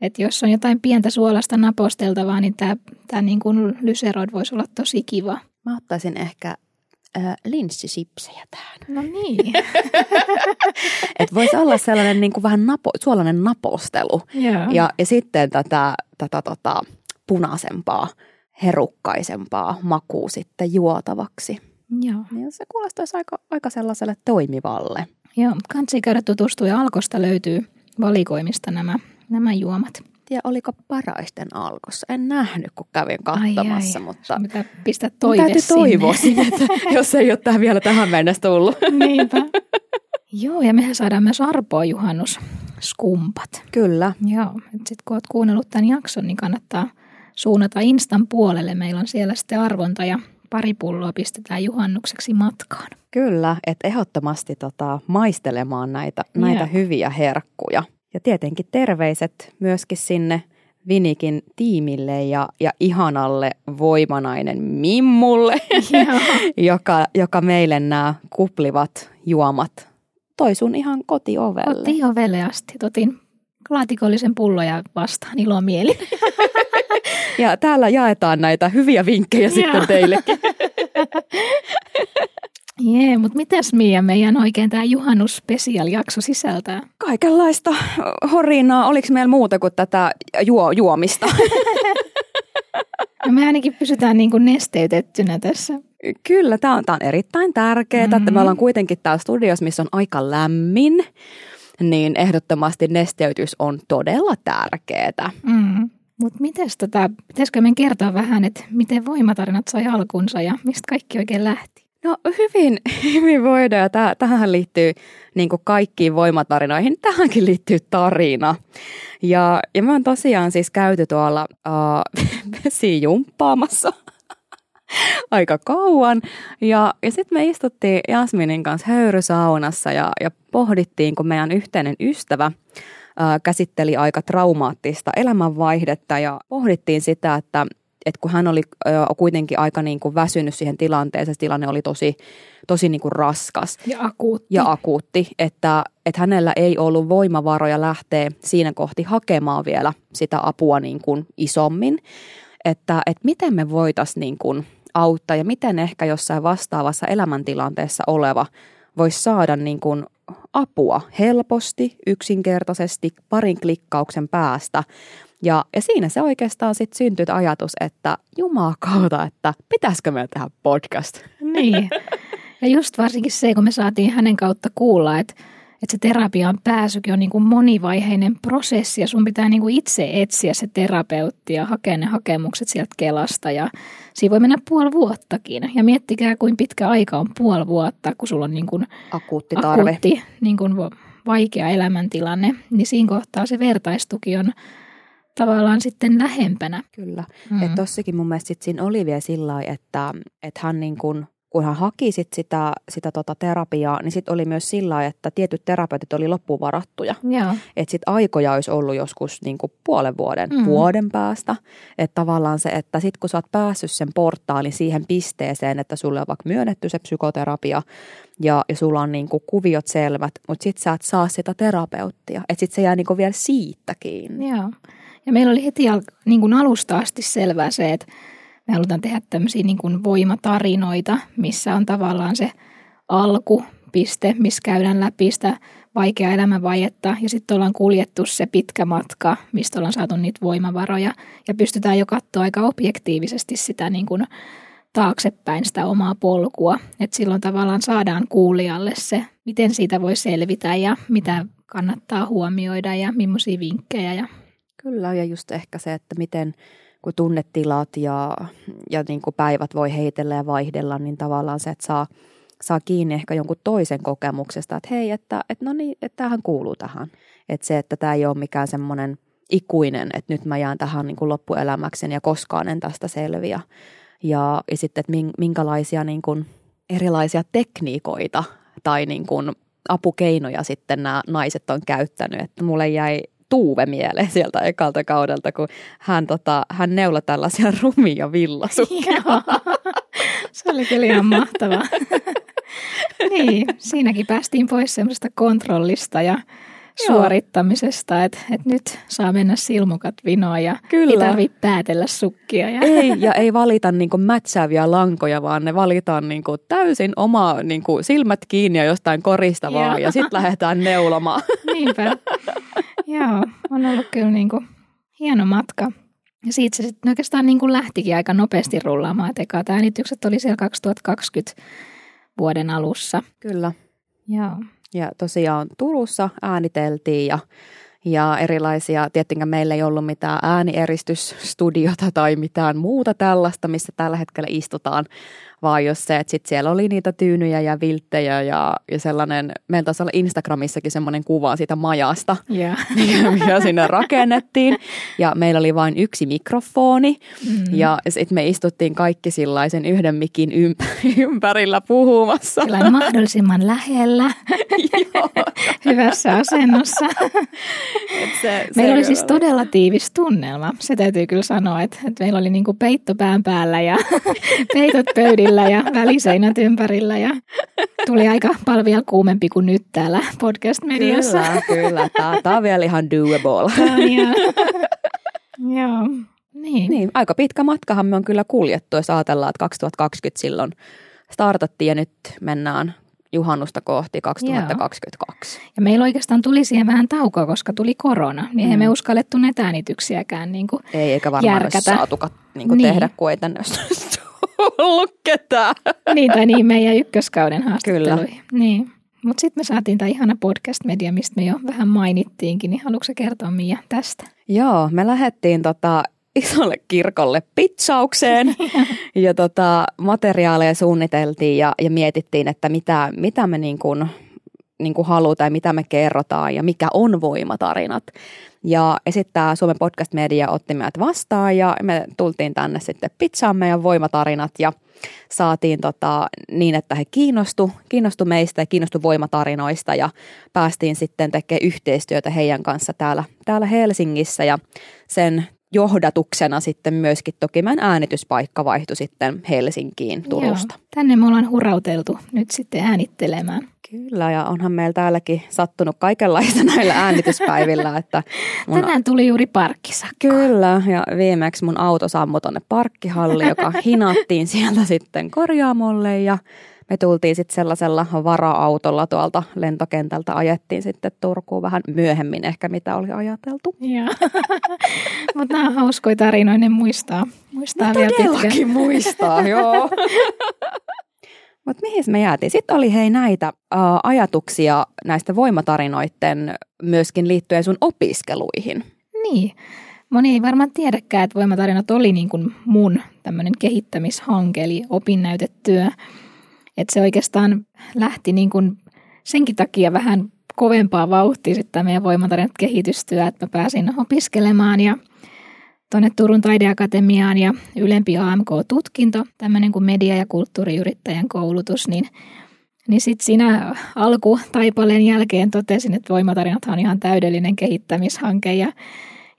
Speaker 1: Että jos on jotain pientä suolasta naposteltavaa, niin tämä tää niinku lyserod voisi olla tosi kiva.
Speaker 3: Mä ottaisin ehkä äh, linssisipsejä tähän.
Speaker 1: No niin. [laughs]
Speaker 3: Että voisi olla sellainen niin kuin vähän napo, suolainen napostelu.
Speaker 1: Joo.
Speaker 3: Ja, ja sitten tätä, tätä tota, punaisempaa, herukkaisempaa makua sitten juotavaksi.
Speaker 1: Joo.
Speaker 3: Niin se kuulostaisi aika, aika sellaiselle toimivalle.
Speaker 1: Joo. Kansi käydä tutustua ja Alkosta löytyy valikoimista nämä, nämä juomat.
Speaker 3: Tiedä, oliko paraisten alkossa. En nähnyt, kun kävin
Speaker 1: Ai,
Speaker 3: katsomassa,
Speaker 1: ai.
Speaker 3: mutta
Speaker 1: Sun pitää pistää toive
Speaker 3: täytyy
Speaker 1: sinne.
Speaker 3: toivoa sinne, että [laughs] jos ei ole tähän vielä tähän mennessä tullut.
Speaker 1: Niinpä. Joo, ja mehän saadaan myös arpoa juhannus skumpat.
Speaker 3: Kyllä.
Speaker 1: Joo, sitten kun oot kuunnellut tämän jakson, niin kannattaa suunnata Instan puolelle. Meillä on siellä sitten arvonta ja pari pulloa pistetään juhannukseksi matkaan.
Speaker 3: Kyllä, että ehdottomasti tota, maistelemaan näitä, näitä
Speaker 1: Joo.
Speaker 3: hyviä herkkuja. Ja tietenkin terveiset myöskin sinne Vinikin tiimille ja, ja ihanalle voimanainen Mimmulle, [laughs] joka, joka meille nämä kuplivat juomat toi sun ihan kotiovelle.
Speaker 1: Otti ovelle asti. Otin laatikollisen pulloja vastaan ilomieli. [laughs]
Speaker 3: Ja täällä jaetaan näitä hyviä vinkkejä sitten teillekin. [laughs]
Speaker 1: Jee, mutta mitäs Mia meidän oikein tämä juhannus special jakso sisältää?
Speaker 3: Kaikenlaista horinaa. Oliko meillä muuta kuin tätä juo, juomista? [laughs]
Speaker 1: No me ainakin pysytään niin kuin nesteytettynä tässä.
Speaker 3: Kyllä, tämä on, tää on erittäin tärkeää, mm-hmm. että me
Speaker 1: Mhm.
Speaker 3: ollaan kuitenkin täällä studiossa, missä on aika lämmin, niin ehdottomasti nesteytys on todella tärkeää.
Speaker 1: Mm. Mutta mites tota, pitäisikö meidän kertoa vähän, että miten voimatarinat sai alkunsa ja mistä kaikki oikein lähti?
Speaker 3: No hyvin, [laughs] hyvin voidaan. Ja tähän liittyy niin kuin kaikkiin voimatarinoihin. Tähänkin liittyy tarina. Ja, ja me on tosiaan siis käyty tuolla [laughs] uh, vesijumppaamassa [laughs] aika kauan. Ja, ja sitten me istuttiin Jasminin kanssa höyrysaunassa ja, ja pohdittiin, kun meidän yhteinen ystävä – käsitteli aika traumaattista elämänvaihdetta ja pohdittiin sitä, että, että kun hän oli kuitenkin aika niin kuin väsynyt siihen tilanteeseen, se tilanne oli tosi, tosi niin kuin raskas.
Speaker 1: Ja akuutti.
Speaker 3: Ja akuutti, että, että hänellä ei ollut voimavaroja lähteä siinä kohti hakemaan vielä sitä apua niin kuin isommin. Että, että miten me voitaisiin niin kuin auttaa ja miten ehkä jossain vastaavassa elämäntilanteessa oleva voisi saada niin kuin apua helposti, yksinkertaisesti, parin klikkauksen päästä. Ja, ja siinä se oikeastaan sitten syntyi ajatus, että jumakauta, että pitäisikö me tehdä podcast.
Speaker 1: Niin. Ja just varsinkin se, kun me saatiin hänen kautta kuulla, että että se terapiaan pääsykin on niin kuin monivaiheinen prosessi ja sun pitää niin kuin itse etsiä se terapeutti ja hakea ne hakemukset sieltä Kelasta ja siinä voi mennä puoli vuottakin ja miettikää kuin pitkä aika on puoli vuotta, kun sulla on niin kuin
Speaker 3: akuutti, tarve.
Speaker 1: akuutti niin kuin vaikea elämäntilanne, niin siinä kohtaa se vertaistuki on tavallaan sitten lähempänä.
Speaker 3: Kyllä. Mm. Että tossakin mun mielestä sit siinä oli vielä sillä että, että hän niin kuin kun hän haki sit sitä, sitä tota terapiaa, niin sitten oli myös sillä että tietyt terapeutit oli loppuvarattuja. Että sitten aikoja olisi ollut joskus niin kuin puolen vuoden, mm. vuoden päästä. Että tavallaan se, että sitten kun sä oot päässyt sen portaalin siihen pisteeseen, että sulle on vaikka myönnetty se psykoterapia ja, ja sulla on niin kuin kuviot selvät, mutta sitten sä et saa sitä terapeuttia. Että sitten se jää niin kuin vielä siitä kiinni.
Speaker 1: Joo. Ja meillä oli heti al- niin kuin alusta asti selvää se, että me halutaan tehdä tämmöisiä niin kuin voimatarinoita, missä on tavallaan se alkupiste, missä käydään läpi sitä vaikeaa elämänvaietta ja sitten ollaan kuljettu se pitkä matka, mistä ollaan saatu niitä voimavaroja ja pystytään jo katsoa aika objektiivisesti sitä niin kuin taaksepäin sitä omaa polkua. Että silloin tavallaan saadaan kuulijalle se, miten siitä voi selvitä ja mitä kannattaa huomioida ja millaisia vinkkejä. Ja...
Speaker 3: Kyllä, ja just ehkä se, että miten kun tunnetilat ja, ja niin kuin päivät voi heitellä ja vaihdella, niin tavallaan se, että saa, saa kiinni ehkä jonkun toisen kokemuksesta, että hei, että, että no niin, että tämähän kuuluu tähän. Että se, että tämä ei ole mikään semmoinen ikuinen, että nyt mä jään tähän niin kuin loppuelämäkseni ja koskaan en tästä selviä. Ja, ja sitten, että minkälaisia niin kuin erilaisia tekniikoita tai niin kuin apukeinoja sitten nämä naiset on käyttänyt. Että mulle jäi Tuuve mieleen sieltä ekalta kaudelta, kun hän, tota, hän neula tällaisia [laughs] rumia villasukkia.
Speaker 1: Se oli kyllä ihan mahtavaa. niin, siinäkin päästiin pois semmoista kontrollista ja suorittamisesta, että, että nyt saa mennä silmukat vinoon ja Kyllä. ei tarvitse päätellä sukkia. Ja.
Speaker 3: Ei, ja ei valita niin mätsääviä lankoja, vaan ne valitaan niin täysin oma niin silmät kiinni ja jostain koristavaa ja sitten lähdetään neulomaan.
Speaker 1: Niinpä. Joo, on ollut kyllä niin kuin hieno matka. Ja siitä se sitten oikeastaan niin kuin lähtikin aika nopeasti rullaamaan. Et ekat äänitykset oli siellä 2020 vuoden alussa.
Speaker 3: Kyllä.
Speaker 1: Joo.
Speaker 3: Ja tosiaan Turussa ääniteltiin ja, ja erilaisia, tietenkään meillä ei ollut mitään äänieristystudiota tai mitään muuta tällaista, missä tällä hetkellä istutaan, vaan jos se, että sit siellä oli niitä tyynyjä ja vilttejä ja, ja sellainen, meillä taisi olla Instagramissakin semmoinen kuva siitä majasta,
Speaker 1: yeah. [laughs]
Speaker 3: mikä sinne rakennettiin. Ja meillä oli vain yksi mikrofoni mm. ja sitten me istuttiin kaikki sellaisen yhden mikin [laughs] ympärillä puhumassa.
Speaker 1: Kyllä mahdollisimman lähellä, [laughs] hyvässä asennossa. se, meillä oli siis todella tiivis tunnelma, se täytyy kyllä sanoa, että, että meillä oli niinku peitto pään päällä ja peitot pöydillä ympärillä ja väliseinät ympärillä ja tuli aika paljon vielä kuumempi kuin nyt täällä podcast-mediassa.
Speaker 3: Kyllä, kyllä. Tämä, tämä on vielä ihan doable.
Speaker 1: Joo. Niin.
Speaker 3: niin. Aika pitkä matkahan me on kyllä kuljettu, jos ajatellaan, että 2020 silloin startattiin ja nyt mennään juhannusta kohti 2022. Joo.
Speaker 1: Ja meillä oikeastaan tuli siihen vähän taukoa, koska tuli korona, niin mm. me uskallettu näitä äänityksiäkään niin kuin
Speaker 3: Ei, eikä varmaan järkätä. saatukaan niin kuin niin. tehdä, kun ei tänne ollut ketään.
Speaker 1: Niin, tai niin meidän ykköskauden haastatteluihin. Kyllä. Niin. Mutta sitten me saatiin tämä ihana podcast-media, mistä me jo vähän mainittiinkin, niin haluatko kertoa Mia tästä?
Speaker 3: Joo, me lähdettiin tota isolle kirkolle pizzaukseen [laughs] ja tota, materiaaleja suunniteltiin ja, ja mietittiin, että mitä, mitä me niin kuin, niin kuin halutaan ja mitä me kerrotaan ja mikä on voimatarinat. Ja esittää Suomen podcast-media otti meidät vastaan. Ja me tultiin tänne sitten pizzaan meidän voimatarinat ja saatiin tota, niin, että he kiinnostu, kiinnostu meistä ja kiinnostu voimatarinoista. Ja päästiin sitten tekemään yhteistyötä heidän kanssa täällä, täällä Helsingissä. Ja sen johdatuksena sitten myöskin toki meidän äänityspaikka vaihtui sitten Helsinkiin Turusta.
Speaker 1: Joo, tänne me ollaan hurauteltu nyt sitten äänittelemään.
Speaker 3: Kyllä, ja onhan meillä täälläkin sattunut kaikenlaista [laughs] näillä äänityspäivillä. Että
Speaker 1: mun... Tänään tuli juuri parkkisakko.
Speaker 3: Kyllä, ja viimeksi mun auto sammui tuonne parkkihalli, joka [laughs] hinattiin sieltä sitten korjaamolle ja me tultiin sitten sellaisella vara-autolla tuolta lentokentältä, ajettiin sitten Turkuun vähän myöhemmin ehkä mitä oli ajateltu. [laughs]
Speaker 1: Mutta nämä on hauskoja tarinoja, ne muistaa, muistaa vielä pitkään.
Speaker 3: muistaa, [laughs] joo. Mutta mihin me jäätiin? Sitten oli hei näitä uh, ajatuksia näistä voimatarinoiden myöskin liittyen sun opiskeluihin.
Speaker 1: Niin. Moni ei varmaan tiedäkään, että voimatarinat oli niin kuin mun tämmöinen kehittämishanke, eli opinnäytetyö. Että se oikeastaan lähti niin kuin senkin takia vähän kovempaa vauhtia sitten meidän voimatarinat kehitystyö, että mä pääsin opiskelemaan ja tuonne Turun taideakatemiaan ja ylempi AMK-tutkinto, tämmöinen kuin media- ja kulttuuriyrittäjän koulutus, niin, niin sitten siinä alkutaipaleen jälkeen totesin, että voimatarinathan on ihan täydellinen kehittämishanke ja,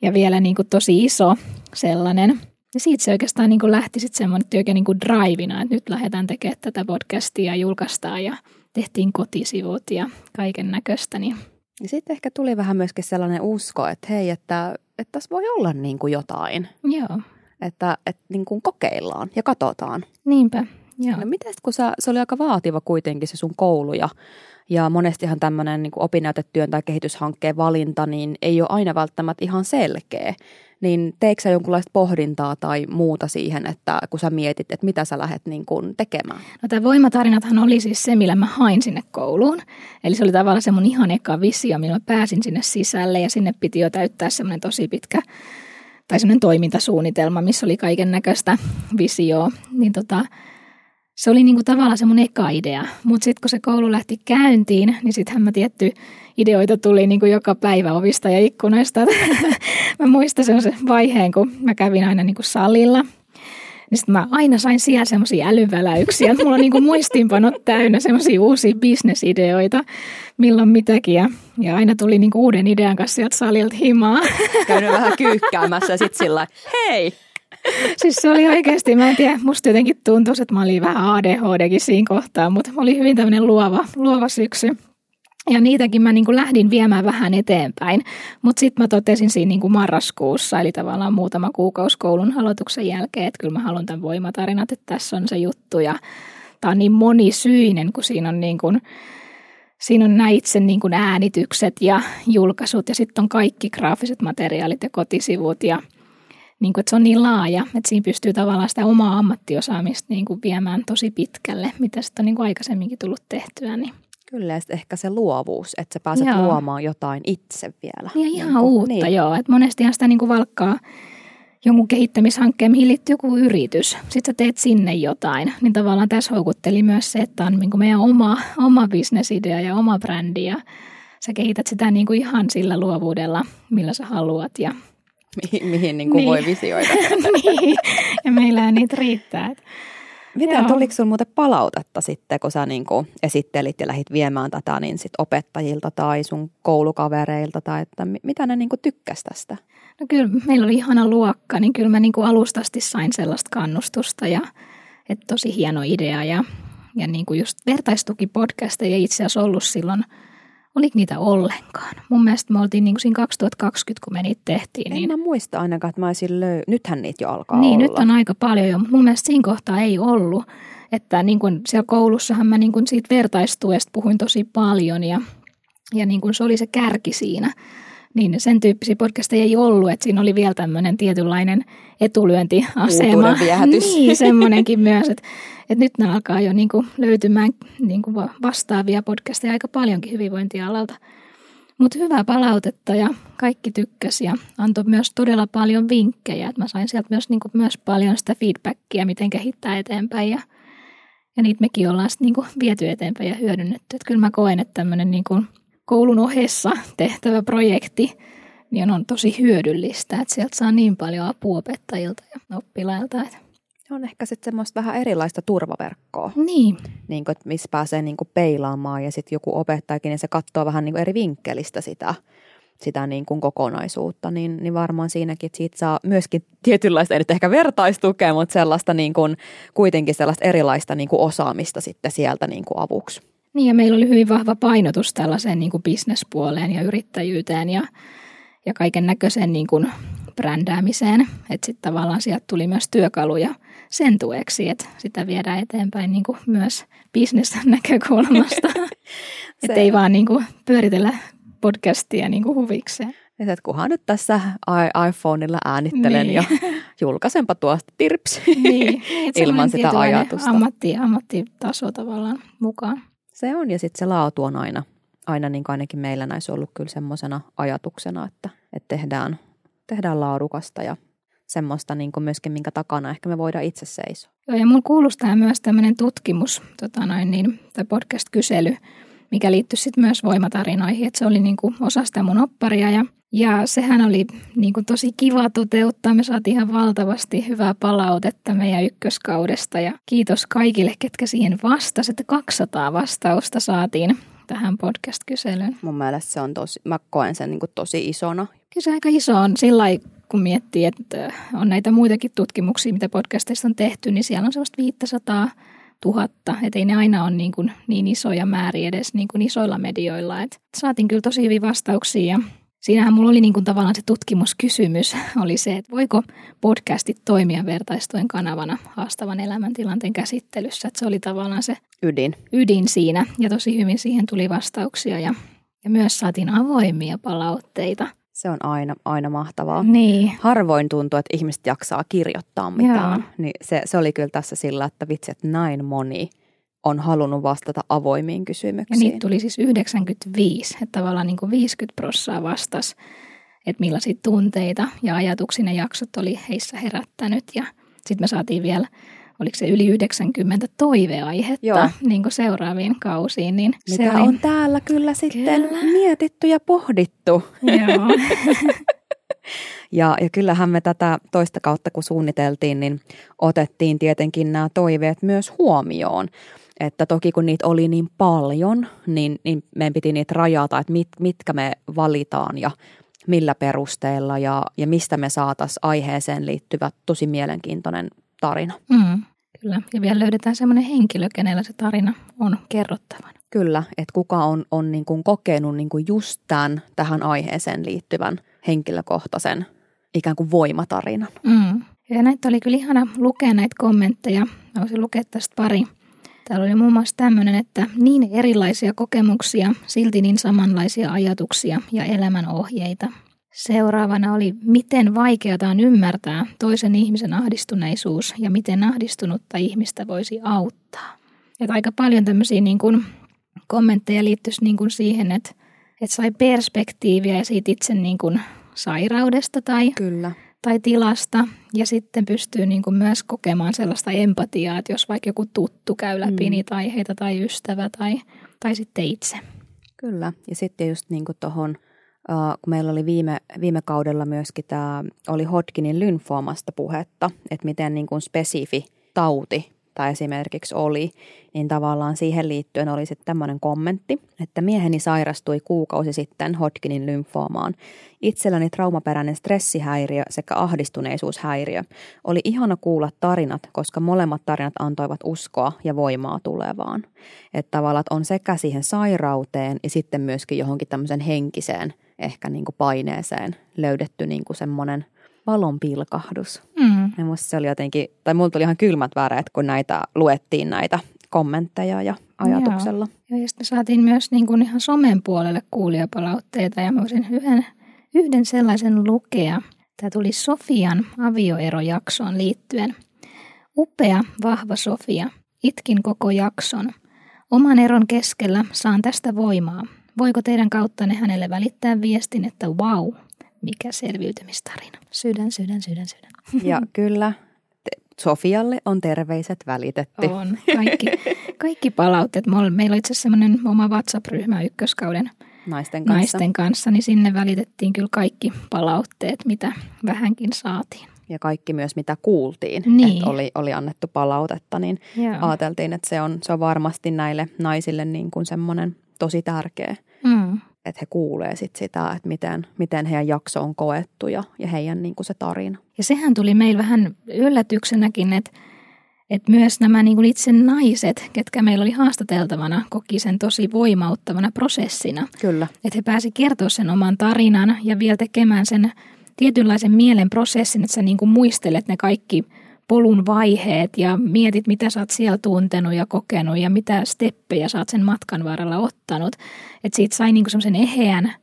Speaker 1: ja vielä niin kuin tosi iso sellainen. Ja siitä se oikeastaan niin kuin lähti sitten semmoinen työkä niin kuin drivina, että nyt lähdetään tekemään tätä podcastia ja julkaistaan ja tehtiin kotisivut ja kaiken näköistä. Niin.
Speaker 3: Ja sitten ehkä tuli vähän myöskin sellainen usko, että hei, että, että tässä voi olla niin kuin jotain.
Speaker 1: Joo.
Speaker 3: Että, että niin kuin kokeillaan ja katsotaan.
Speaker 1: Niinpä, joo.
Speaker 3: No miten kun sä, se oli aika vaativa kuitenkin se sun koulu ja, ja monestihan tämmöinen niin opinnäytetyön tai kehityshankkeen valinta, niin ei ole aina välttämättä ihan selkeä niin teekö sä jonkunlaista pohdintaa tai muuta siihen, että kun sä mietit, että mitä sä lähdet niin kuin tekemään?
Speaker 1: No tämä voimatarinathan oli siis se, millä mä hain sinne kouluun. Eli se oli tavallaan se mun ihan eka visio, millä mä pääsin sinne sisälle ja sinne piti jo täyttää semmoinen tosi pitkä tai semmoinen toimintasuunnitelma, missä oli kaiken näköistä visioa. Niin tota, se oli niinku tavallaan se mun eka idea. Mutta sitten kun se koulu lähti käyntiin, niin sittenhän mä tietty ideoita tuli niinku joka päivä ovista ja ikkunoista. [laughs] mä muistan sen vaiheen, kun mä kävin aina niinku salilla. Niin sitten mä aina sain siellä semmoisia älyväläyksiä. Mulla on niinku muistiinpanot täynnä semmoisia uusia bisnesideoita, milloin mitäkin. Ja, ja aina tuli niinku uuden idean kanssa sieltä salilta himaa.
Speaker 3: Käynyt vähän kyykkäämässä ja sitten sillä hei, [laughs]
Speaker 1: siis se oli oikeasti, mä en tiedä, musta jotenkin tuntui, että mä olin vähän ADHDkin siinä kohtaa, mutta oli hyvin tämmöinen luova, luova syksy. Ja niitäkin mä niin kuin lähdin viemään vähän eteenpäin, mutta sitten mä totesin siinä niin kuin marraskuussa, eli tavallaan muutama kuukausi koulun aloituksen jälkeen, että kyllä mä haluan tämän voimatarinat, että tässä on se juttu. Ja tämä on niin monisyinen, kun siinä on niin kuin, siinä on nämä itse niin kuin äänitykset ja julkaisut ja sitten on kaikki graafiset materiaalit ja kotisivut ja niin kuin, että se on niin laaja, että siinä pystyy tavallaan sitä omaa ammattiosaamista niin kuin viemään tosi pitkälle, mitä sitten on niin kuin aikaisemminkin tullut tehtyä. Niin.
Speaker 3: Kyllä, ja ehkä se luovuus, että sä pääset joo. luomaan jotain itse vielä.
Speaker 1: Ja ihan niin kuin, uutta, niin. joo. Että monestihan sitä niin kuin valkkaa jonkun kehittämishankkeen, mihin liittyy joku yritys. Sitten sä teet sinne jotain. Niin tavallaan tässä houkutteli myös se, että on niin kuin meidän oma, oma bisnesidea ja oma brändi. Ja sä kehität sitä niin kuin ihan sillä luovuudella, millä sä haluat. Ja
Speaker 3: mihin, mihin niin kuin niin. voi visioida. [laughs]
Speaker 1: niin, ja meillä niitä riittää.
Speaker 3: Miten Joo. tuliko sinulla muuten palautetta sitten, kun sä niin kuin esittelit ja lähdit viemään tätä niin sit opettajilta tai sun koulukavereilta, tai että mitä ne niin kuin tykkäs tästä?
Speaker 1: No kyllä, meillä oli ihana luokka, niin kyllä mä niin kuin alustasti sain sellaista kannustusta ja että tosi hieno idea ja, ja niin kuin just vertaistukipodcasteja itse asiassa ollut silloin – Oliko niitä ollenkaan? Mun mielestä me oltiin niin kuin siinä 2020, kun me niitä tehtiin.
Speaker 3: En
Speaker 1: niin...
Speaker 3: mä muista ainakaan, että mä olisin löy- Nythän niitä jo alkaa
Speaker 1: Niin,
Speaker 3: olla.
Speaker 1: nyt on aika paljon jo. Mun mielestä siinä kohtaa ei ollut. Että niin kuin siellä koulussahan mä niin kuin siitä vertaistuesta puhuin tosi paljon ja, ja niin kuin se oli se kärki siinä. Niin sen tyyppisiä podcasteja ei ollut, että siinä oli vielä tämmöinen tietynlainen etulyöntiasema. [laughs] Niin, semmoinenkin myös, että, että nyt ne alkaa jo niin kuin löytymään niin kuin vastaavia podcasteja aika paljonkin hyvinvointialalta. Mutta hyvää palautetta ja kaikki tykkäsi ja antoi myös todella paljon vinkkejä. Että mä sain sieltä myös, niin kuin, myös paljon sitä feedbackia, miten kehittää eteenpäin ja, ja niitä mekin ollaan sitten niin viety eteenpäin ja hyödynnetty. Että kyllä mä koen, että tämmöinen niin koulun ohessa tehtävä projekti niin on tosi hyödyllistä, että sieltä saa niin paljon apua opettajilta ja oppilailta. Että
Speaker 3: on ehkä sitten semmoista vähän erilaista turvaverkkoa.
Speaker 1: Niin.
Speaker 3: niin kuin, että missä pääsee niin kuin peilaamaan ja sitten joku opettajakin, niin se katsoo vähän niin kuin eri vinkkelistä sitä, sitä niin kuin kokonaisuutta, niin, niin varmaan siinäkin, että siitä saa myöskin tietynlaista, ei nyt ehkä vertaistukea, mutta sellaista niin kuin, kuitenkin sellaista erilaista niin kuin osaamista sitten sieltä niin kuin avuksi.
Speaker 1: Niin ja meillä oli hyvin vahva painotus tällaiseen niin kuin bisnespuoleen ja yrittäjyyteen ja, ja kaiken näköiseen niin kuin brändäämiseen. Että sitten tavallaan sieltä tuli myös työkaluja sen tueksi, että sitä viedään eteenpäin niin kuin myös bisnesnäkökulmasta. [laughs] [laughs] että ei vaan niin kuin pyöritellä podcastia niin kuin huvikseen.
Speaker 3: että kunhan nyt tässä iPhoneilla äänittelen niin. ja [laughs] julkaisenpa tuosta tirps niin. ilman sitä ajatusta.
Speaker 1: Ammatti, ammattitaso tavallaan mukaan.
Speaker 3: Se on ja sitten se laatu on aina, aina niin kuin ainakin meillä näissä ollut kyllä semmoisena ajatuksena, että, että tehdään, tehdään laadukasta ja semmoista niin kuin myöskin, minkä takana ehkä me voidaan itse seisoa.
Speaker 1: Joo, ja mulla kuulostaa myös tämmöinen tutkimus, tota noin, niin, tai podcast-kysely, mikä liittyy sitten myös voimatarinoihin, että se oli niin kuin osa sitä mun opparia ja, ja sehän oli niin kuin tosi kiva toteuttaa. Me saatiin ihan valtavasti hyvää palautetta meidän ykköskaudesta ja kiitos kaikille, ketkä siihen vastasivat, että 200 vastausta saatiin tähän podcast-kyselyyn.
Speaker 3: Mun mielestä se on tosi, mä koen sen niin kuin tosi isona.
Speaker 1: Kyllä se aika iso on sillä kun miettii, että on näitä muitakin tutkimuksia, mitä podcasteista on tehty, niin siellä on sellaista 500 tuhatta. Että ei ne aina ole niin, kuin niin isoja määriä edes niin kuin isoilla medioilla. Et saatiin kyllä tosi hyviä vastauksia ja siinähän mulla oli niin kuin tavallaan se tutkimuskysymys [laughs] oli se, että voiko podcastit toimia vertaistuen kanavana haastavan elämäntilanteen käsittelyssä. Että se oli tavallaan se
Speaker 3: ydin.
Speaker 1: ydin siinä ja tosi hyvin siihen tuli vastauksia ja, ja myös saatiin avoimia palautteita –
Speaker 3: se on aina, aina mahtavaa.
Speaker 1: Niin.
Speaker 3: Harvoin tuntuu, että ihmiset jaksaa kirjoittaa mitään. Niin se, se oli kyllä tässä sillä, että vitsi, että näin moni on halunnut vastata avoimiin kysymyksiin.
Speaker 1: Ja niitä tuli siis 95, että tavallaan niin kuin 50 prossaa vastasi, että millaisia tunteita ja ajatuksia ne jaksot oli heissä herättänyt. Ja sitten me saatiin vielä oliko se yli 90 toiveaihetta Joo. niin kuin seuraaviin kausiin. Niin
Speaker 3: Mitä se oli... on täällä kyllä sitten kyllä. mietitty ja pohdittu.
Speaker 1: Joo. [laughs]
Speaker 3: ja, ja kyllähän me tätä toista kautta kun suunniteltiin, niin otettiin tietenkin nämä toiveet myös huomioon. Että toki kun niitä oli niin paljon, niin, niin meidän piti niitä rajata, että mit, mitkä me valitaan ja millä perusteella ja, ja mistä me saataisiin aiheeseen liittyvä tosi mielenkiintoinen tarina.
Speaker 1: Mm, kyllä, ja vielä löydetään semmoinen henkilö, kenellä se tarina on kerrottavana.
Speaker 3: Kyllä, että kuka on, on niin kuin kokenut niin kuin just tämän tähän aiheeseen liittyvän henkilökohtaisen ikään kuin voimatarinan.
Speaker 1: Mm. Ja näitä oli kyllä ihana lukea näitä kommentteja. Mä voisin lukea tästä pari. Täällä oli muun muassa tämmöinen, että niin erilaisia kokemuksia, silti niin samanlaisia ajatuksia ja elämänohjeita. Seuraavana oli, miten vaikeata on ymmärtää toisen ihmisen ahdistuneisuus ja miten ahdistunutta ihmistä voisi auttaa. Että aika paljon tämmöisiä niin kuin kommentteja liittyisi niin kuin siihen, että, että sai perspektiiviä siitä itse niin kuin sairaudesta tai,
Speaker 3: Kyllä.
Speaker 1: Tai tilasta. Ja sitten pystyy niin kuin myös kokemaan sellaista empatiaa, että jos vaikka joku tuttu käy läpi mm. niitä aiheita tai ystävä tai, tai sitten itse.
Speaker 3: Kyllä, ja sitten just niin kuin tuohon kun meillä oli viime, viime kaudella myöskin tämä, oli Hodgkinin lymfoomasta puhetta, että miten niin kuin spesifi tauti tai esimerkiksi oli, niin tavallaan siihen liittyen oli sitten tämmöinen kommentti, että mieheni sairastui kuukausi sitten Hodgkinin lymfoomaan. Itselläni traumaperäinen stressihäiriö sekä ahdistuneisuushäiriö. Oli ihana kuulla tarinat, koska molemmat tarinat antoivat uskoa ja voimaa tulevaan. Että tavallaan on sekä siihen sairauteen ja sitten myöskin johonkin tämmöisen henkiseen ehkä niin kuin paineeseen löydetty niin kuin semmoinen valon pilkahdus.
Speaker 1: Mm.
Speaker 3: Ja musta se oli jotenkin, tai mulla tuli ihan kylmät väreet, kun näitä luettiin näitä kommentteja ja ajatuksella.
Speaker 1: Joo. Ja sitten saatiin myös niin kuin ihan somen puolelle kuulijapalautteita ja mä voisin yhden, yhden sellaisen lukea. Tämä tuli Sofian avioerojaksoon liittyen. Upea, vahva Sofia. Itkin koko jakson. Oman eron keskellä saan tästä voimaa. Voiko teidän kauttanne hänelle välittää viestin, että wow, mikä selviytymistarina. Sydän, sydän, sydän, sydän.
Speaker 3: Ja kyllä, Sofialle on terveiset välitetty.
Speaker 1: On. Kaikki, kaikki palautteet. Meillä on itse asiassa semmoinen oma WhatsApp-ryhmä ykköskauden
Speaker 3: naisten kanssa.
Speaker 1: naisten kanssa, niin sinne välitettiin kyllä kaikki palautteet, mitä vähänkin saatiin.
Speaker 3: Ja kaikki myös, mitä kuultiin,
Speaker 1: Niin.
Speaker 3: että oli, oli annettu palautetta, niin
Speaker 1: Joo.
Speaker 3: ajateltiin, että se on, se on varmasti näille naisille niin kuin semmoinen tosi tärkeä,
Speaker 1: Mm.
Speaker 3: Että he kuulee sit sitä, että miten, miten heidän jakso on koettu ja, ja heidän niin kuin se tarina.
Speaker 1: Ja sehän tuli meillä vähän yllätyksenäkin, että, että myös nämä niin kuin itse naiset, ketkä meillä oli haastateltavana, koki sen tosi voimauttavana prosessina.
Speaker 3: Kyllä.
Speaker 1: Että he pääsi kertoa sen oman tarinan ja vielä tekemään sen tietynlaisen mielen prosessin, että sä niin kuin muistelet ne kaikki polun vaiheet ja mietit, mitä sä oot siellä tuntenut ja kokenut ja mitä steppejä sä oot sen matkan varrella ottanut. Että siitä sai niin kuin semmoisen eheän,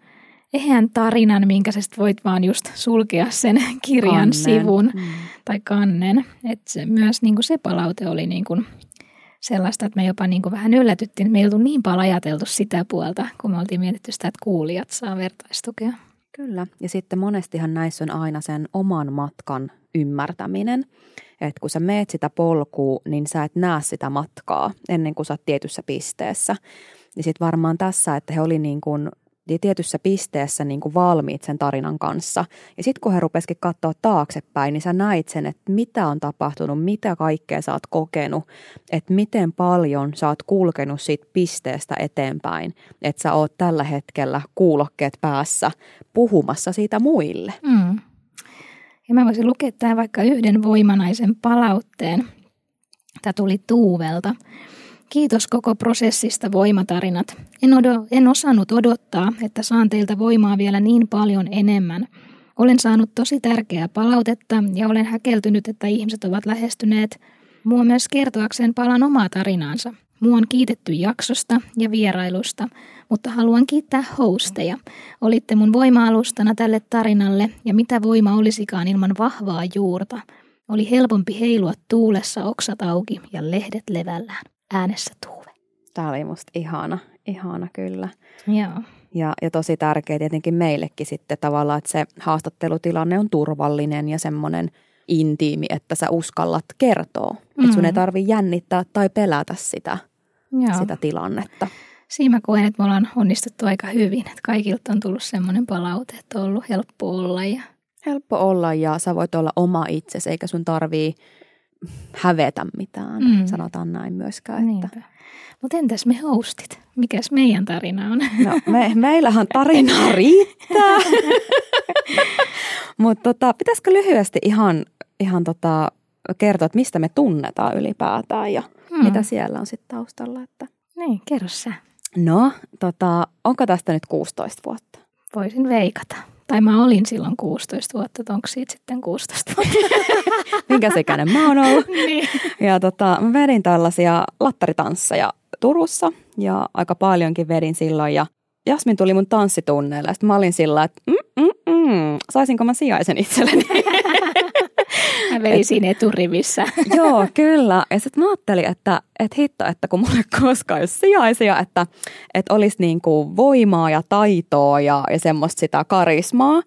Speaker 1: eheän tarinan, minkä sä voit vaan just sulkea sen [laughs] kirjan
Speaker 3: Kannen.
Speaker 1: sivun
Speaker 3: Mm.
Speaker 1: tai kannen. Että se, myös niin kuin se palaute oli niin kuin sellaista, että me jopa niin kuin vähän yllätyttiin, että me ei oltu niin paljon ajateltu sitä puolta, kun me oltiin mietitty sitä, että kuulijat saa vertaistukea.
Speaker 3: Kyllä. Ja sitten monestihan näissä on aina sen oman matkan ymmärtäminen. Että kun sä meet sitä polkua, niin sä et näe sitä matkaa ennen kuin sä oot tietyssä pisteessä. Niin sitten varmaan tässä, että he oli niin kuin tietyssä pisteessä niin kuin valmiit sen tarinan kanssa. Ja sitten kun he rupesikin katsoa taaksepäin, niin sä näit sen, että mitä on tapahtunut, mitä kaikkea sä oot kokenut, että miten paljon sä oot kulkenut siitä pisteestä eteenpäin, että sä oot tällä hetkellä kuulokkeet päässä puhumassa siitä muille.
Speaker 1: Mm. Ja mä voisin lukea tähän vaikka yhden voimanaisen palautteen. Tämä tuli Tuuvelta. Kiitos koko prosessista voimatarinat. En, odo, en osannut odottaa, että saan teiltä voimaa vielä niin paljon enemmän. Olen saanut tosi tärkeää palautetta ja olen häkeltynyt, että ihmiset ovat lähestyneet mua myös kertoakseen palan omaa tarinaansa. Mua on kiitetty jaksosta ja vierailusta, mutta haluan kiittää hosteja. Olitte mun voima-alustana tälle tarinalle ja mitä voima olisikaan ilman vahvaa juurta. Oli helpompi heilua tuulessa oksat auki ja lehdet levällään. Äänessä Tuuve.
Speaker 3: Tämä oli musta ihana, ihana kyllä.
Speaker 1: Joo.
Speaker 3: Ja, ja tosi tärkeä tietenkin meillekin sitten tavallaan, että se haastattelutilanne on turvallinen ja semmoinen intiimi, että sä uskallat kertoa. Mm. Että sun ei tarvi jännittää tai pelätä sitä,
Speaker 1: Joo.
Speaker 3: sitä tilannetta.
Speaker 1: Siinä mä koen, että me ollaan onnistuttu aika hyvin. Että kaikilta on tullut semmoinen palaute, että on ollut helppo olla. Ja...
Speaker 3: Helppo olla ja sä voit olla oma itsesi, eikä sun tarvii hävetä mitään,
Speaker 1: Mm.
Speaker 3: sanotaan näin myöskään. Että.
Speaker 1: Niinpä. Mutta entäs me hostit? Mikäs meidän tarina on?
Speaker 3: No, me, meillähän tarinaa riittää. [laughs] Mutta tota, pitäisikö lyhyesti ihan, ihan tota, kertoa, että mistä me tunnetaan ylipäätään ja
Speaker 1: Hmm.
Speaker 3: mm. mitä siellä on sitten taustalla. Että.
Speaker 1: Niin, kerro sä.
Speaker 3: No, tota, onko tästä nyt 16 vuotta?
Speaker 1: Voisin veikata. Tai mä olin silloin 16 vuotta, että onko siitä sitten 16 vuotta? [laughs]
Speaker 3: Minkä ikäinen mä oon ollut? [laughs]
Speaker 1: niin.
Speaker 3: Ja tota, mä vedin tällaisia lattaritansseja Turussa ja aika paljonkin vedin silloin ja Jasmin tuli mun tanssitunneille ja sitten mä olin sillä, että mm, mm, mm, saisinko mä sijaisen itselleni? [laughs]
Speaker 1: Mä vein siinä eturivissä. [laughs]
Speaker 3: Joo, kyllä. Ja sitten mä ajattelin, että, että hitto, että kun mulla [laughs] ei koskaan ole sijaisia, että, että olisi niin kuin voimaa ja taitoa ja, ja semmoista sitä karismaa.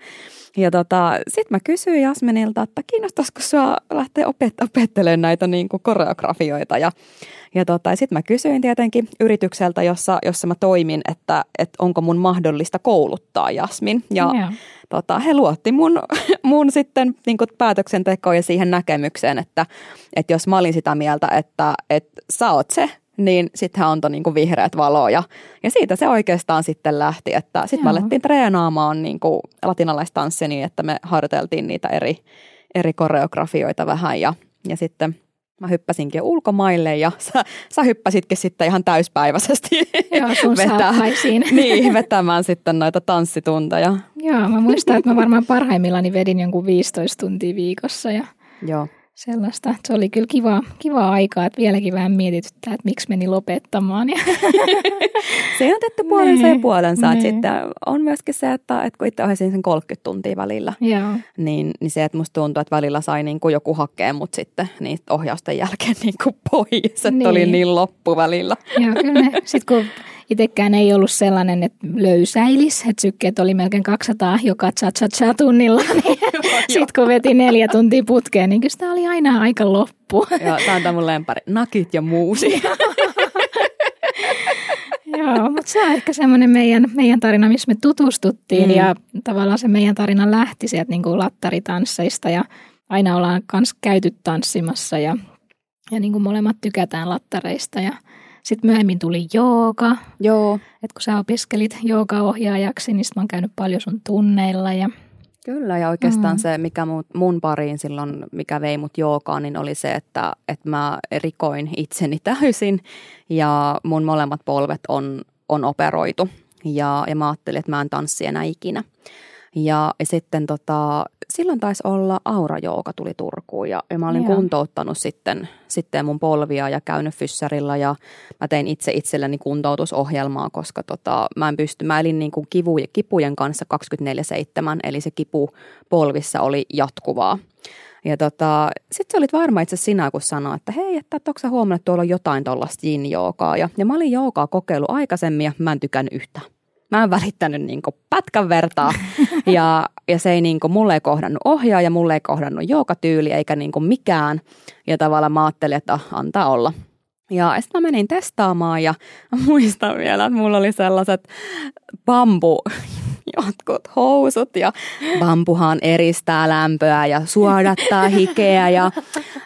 Speaker 3: Ja tota, sitten mä kysyin Jasminilta, että kiinnostaisiko sua lähteä opet- opettelemaan näitä niin kuin koreografioita. Ja, ja tota, sitten mä kysyin tietenkin yritykseltä, jossa, jossa mä toimin, että, että onko mun mahdollista kouluttaa Jasmin. Ja
Speaker 1: Joo.
Speaker 3: Tota, he luotti mun, [laughs] mun sitten niin kuin päätöksentekoon ja siihen näkemykseen, että, että jos mä olin sitä mieltä, että, että sä oot se, niin sitten hän antoi niin kuin vihreät valoa ja, ja siitä se oikeastaan sitten lähti, että sitten me alettiin treenaamaan niin kuin latinalaistanssia niin, että me harjoiteltiin niitä eri, eri koreografioita vähän ja, ja sitten mä hyppäsinkin ulkomaille ja [laughs] sä, sä hyppäsitkin sitten ihan täyspäiväisesti [laughs]
Speaker 1: Joo, sun saappaisiin. [laughs]
Speaker 3: niin, vetämään sitten noita tanssitunteja.
Speaker 1: Joo, mä muistan, että mä varmaan parhaimmillani vedin jonkun 15 tuntia viikossa ja
Speaker 3: Joo.
Speaker 1: Sellaista. Se oli kyllä kiva, kiva aikaa, että vieläkin vähän mietityttää, että miksi meni lopettamaan. Ja [laughs]
Speaker 3: Se on tetty puolensa ja
Speaker 1: Niin,
Speaker 3: puolensa. Että
Speaker 1: niin.
Speaker 3: sitten on myöskin se, että, että kun itse ohjasin sen 30 tuntia välillä,
Speaker 1: Joo.
Speaker 3: niin, niin se, että musta tuntuu, että välillä sai niin kuin joku hakea mut sitten niistä ohjausten jälkeen niin kuin pois, että
Speaker 1: Niin.
Speaker 3: oli niin loppu välillä.
Speaker 1: Joo, kyllä ne, sit kun itsekään ei ollut sellainen, että löysäilis, että sykkeet oli melkein 200 joka cha tunnilla, [laughs] niin sitten kun veti neljä tuntia putkeen, niin kyllä sitä oli aina aika loppu. [laughs]
Speaker 3: Joo, tämä on tämä mun lempari. Nakit ja muusi. [laughs]
Speaker 1: Joo, mutta se on ehkä semmoinen meidän, meidän tarina, missä me tutustuttiin
Speaker 3: Mm.
Speaker 1: ja tavallaan se meidän tarina lähti sieltä niin kuin lattaritansseista ja aina ollaan kans käyty tanssimassa ja, ja niin kuin molemmat tykätään lattareista ja sitten myöhemmin tuli jooga,
Speaker 3: Joo,
Speaker 1: että kun sä opiskelit joogaohjaajaksi, niin sit mä oon käynyt paljon sun tunneilla ja
Speaker 3: Kyllä, ja oikeastaan
Speaker 1: Mm.
Speaker 3: se, mikä mun, mun pariin silloin, mikä vei mut joogaan, niin oli se, että, että mä rikoin itseni [laughs] täysin ja mun molemmat polvet on, on operoitu. Ja, ja mä ajattelin, että mä en tanssi enää ikinä. Ja, sitten tota, silloin taisi olla Aura Jooga tuli Turkuun ja, ja mä olin
Speaker 1: Joo.
Speaker 3: kuntouttanut sitten, sitten mun polvia ja käynyt fyssarilla ja mä tein itse itselleni kuntoutusohjelmaa, koska tota, mä en pysty, mä elin niin kuin kivu, kipujen kanssa 24-7, eli se kipu polvissa oli jatkuvaa. Ja tota, sitten sä olit varma itse sinä, kun sanoit, että hei, että onko sä huomannut, että tuolla on jotain tuollaista joogaa. Ja, ja mä olin joogaa kokeillut aikaisemmin ja mä en tykännyt yhtään. Mä en välittänyt niin pätkän vertaa [laughs] ja, ja se ei niin kuin, mulle ei kohdannut ohjaaja, mulle ei kohdannut joukatyyli eikä niin kuin mikään. Ja tavallaan mä ajattelin, että ah, antaa olla. Ja sitten mä menin testaamaan ja [laughs] muistan vielä, että mulla oli sellaiset bambu [laughs] jotkut housut ja bambuhan eristää lämpöä ja suodattaa hikeä ja,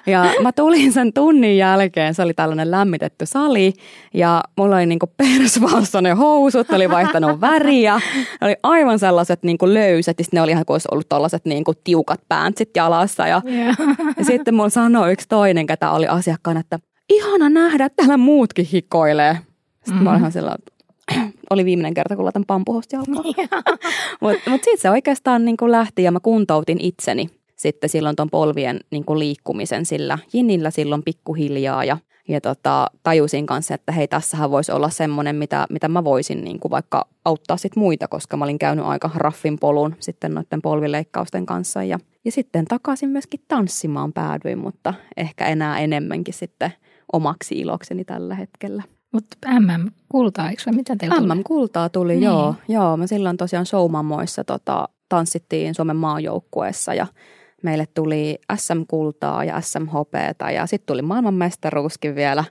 Speaker 3: ja mä tulin sen tunnin jälkeen, se oli tällainen lämmitetty sali ja mulla oli niinku persvalsonen housut, ne oli vaihtanut väriä, ne oli aivan sellaiset niinku löysät ja sitten ne oli ihan kuin olisi ollut tällaiset niinku tiukat pantsit jalassa ja, ja [laughs] sitten mulla sanoi yksi toinen, ketä oli asiakkaana, että ihana nähdä, että täällä muutkin hikoilee. Sitten mm. mä olin ihan sellainen, että [clears throat] oli viimeinen kerta, kun laitan pampuhosta jalkaan. [laughs] [laughs] Mutta mut siitä se oikeastaan niin kuin lähti ja mä kuntoutin itseni sitten silloin ton polvien niin kuin liikkumisen sillä jinnillä silloin pikkuhiljaa ja, ja tota, tajusin kanssa, että hei tässähän voisi olla semmoinen, mitä, mitä mä voisin niin kuin vaikka auttaa sit muita, koska mä olin käynyt aika raffin polun sitten noiden polvileikkausten kanssa ja, ja sitten takaisin myöskin tanssimaan päädyin, mutta ehkä enää enemmänkin sitten omaksi ilokseni tällä hetkellä.
Speaker 1: Mutta MM-kultaa, eikö? Mitä teillä tuli?
Speaker 3: MM-kultaa tuli,
Speaker 1: Niin.
Speaker 3: joo. Joo, mä silloin tosiaan showmammoissa tota, tanssittiin Suomen maajoukkueessa ja meille tuli SM-kultaa ja SM-hopeeta ja sitten tuli maailmanmestaruuskin vielä,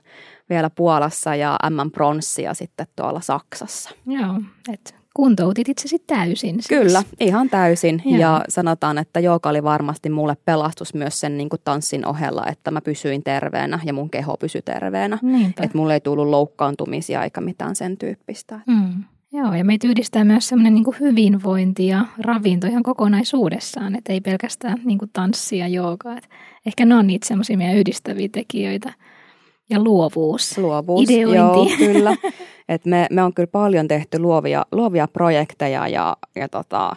Speaker 3: vielä Puolassa ja MM-pronssia sitten tuolla Saksassa.
Speaker 1: Joo, että kuntoutit itsesi täysin. Siis.
Speaker 3: Kyllä, ihan täysin.
Speaker 1: Joo.
Speaker 3: Ja sanotaan, että jooga oli varmasti mulle pelastus myös sen niin kuin tanssin ohella, että mä pysyin terveenä ja mun keho pysyi terveenä.
Speaker 1: Niinpä.
Speaker 3: Että mulle ei tullut loukkaantumisia eikä mitään sen tyyppistä.
Speaker 1: Mm. Joo, ja meitä yhdistää myös semmoinen niin hyvinvointi ja ravinto ihan kokonaisuudessaan, että ei pelkästään niin kuin tanssi ja jooga. Et ehkä ne on niitä semmoisia meidän yhdistäviä tekijöitä. Ja luovuus.
Speaker 3: Luovuus,
Speaker 1: Ideointi.
Speaker 3: joo, kyllä. [laughs] Et me, me on kyllä paljon tehty luovia, luovia projekteja ja, ja, tota,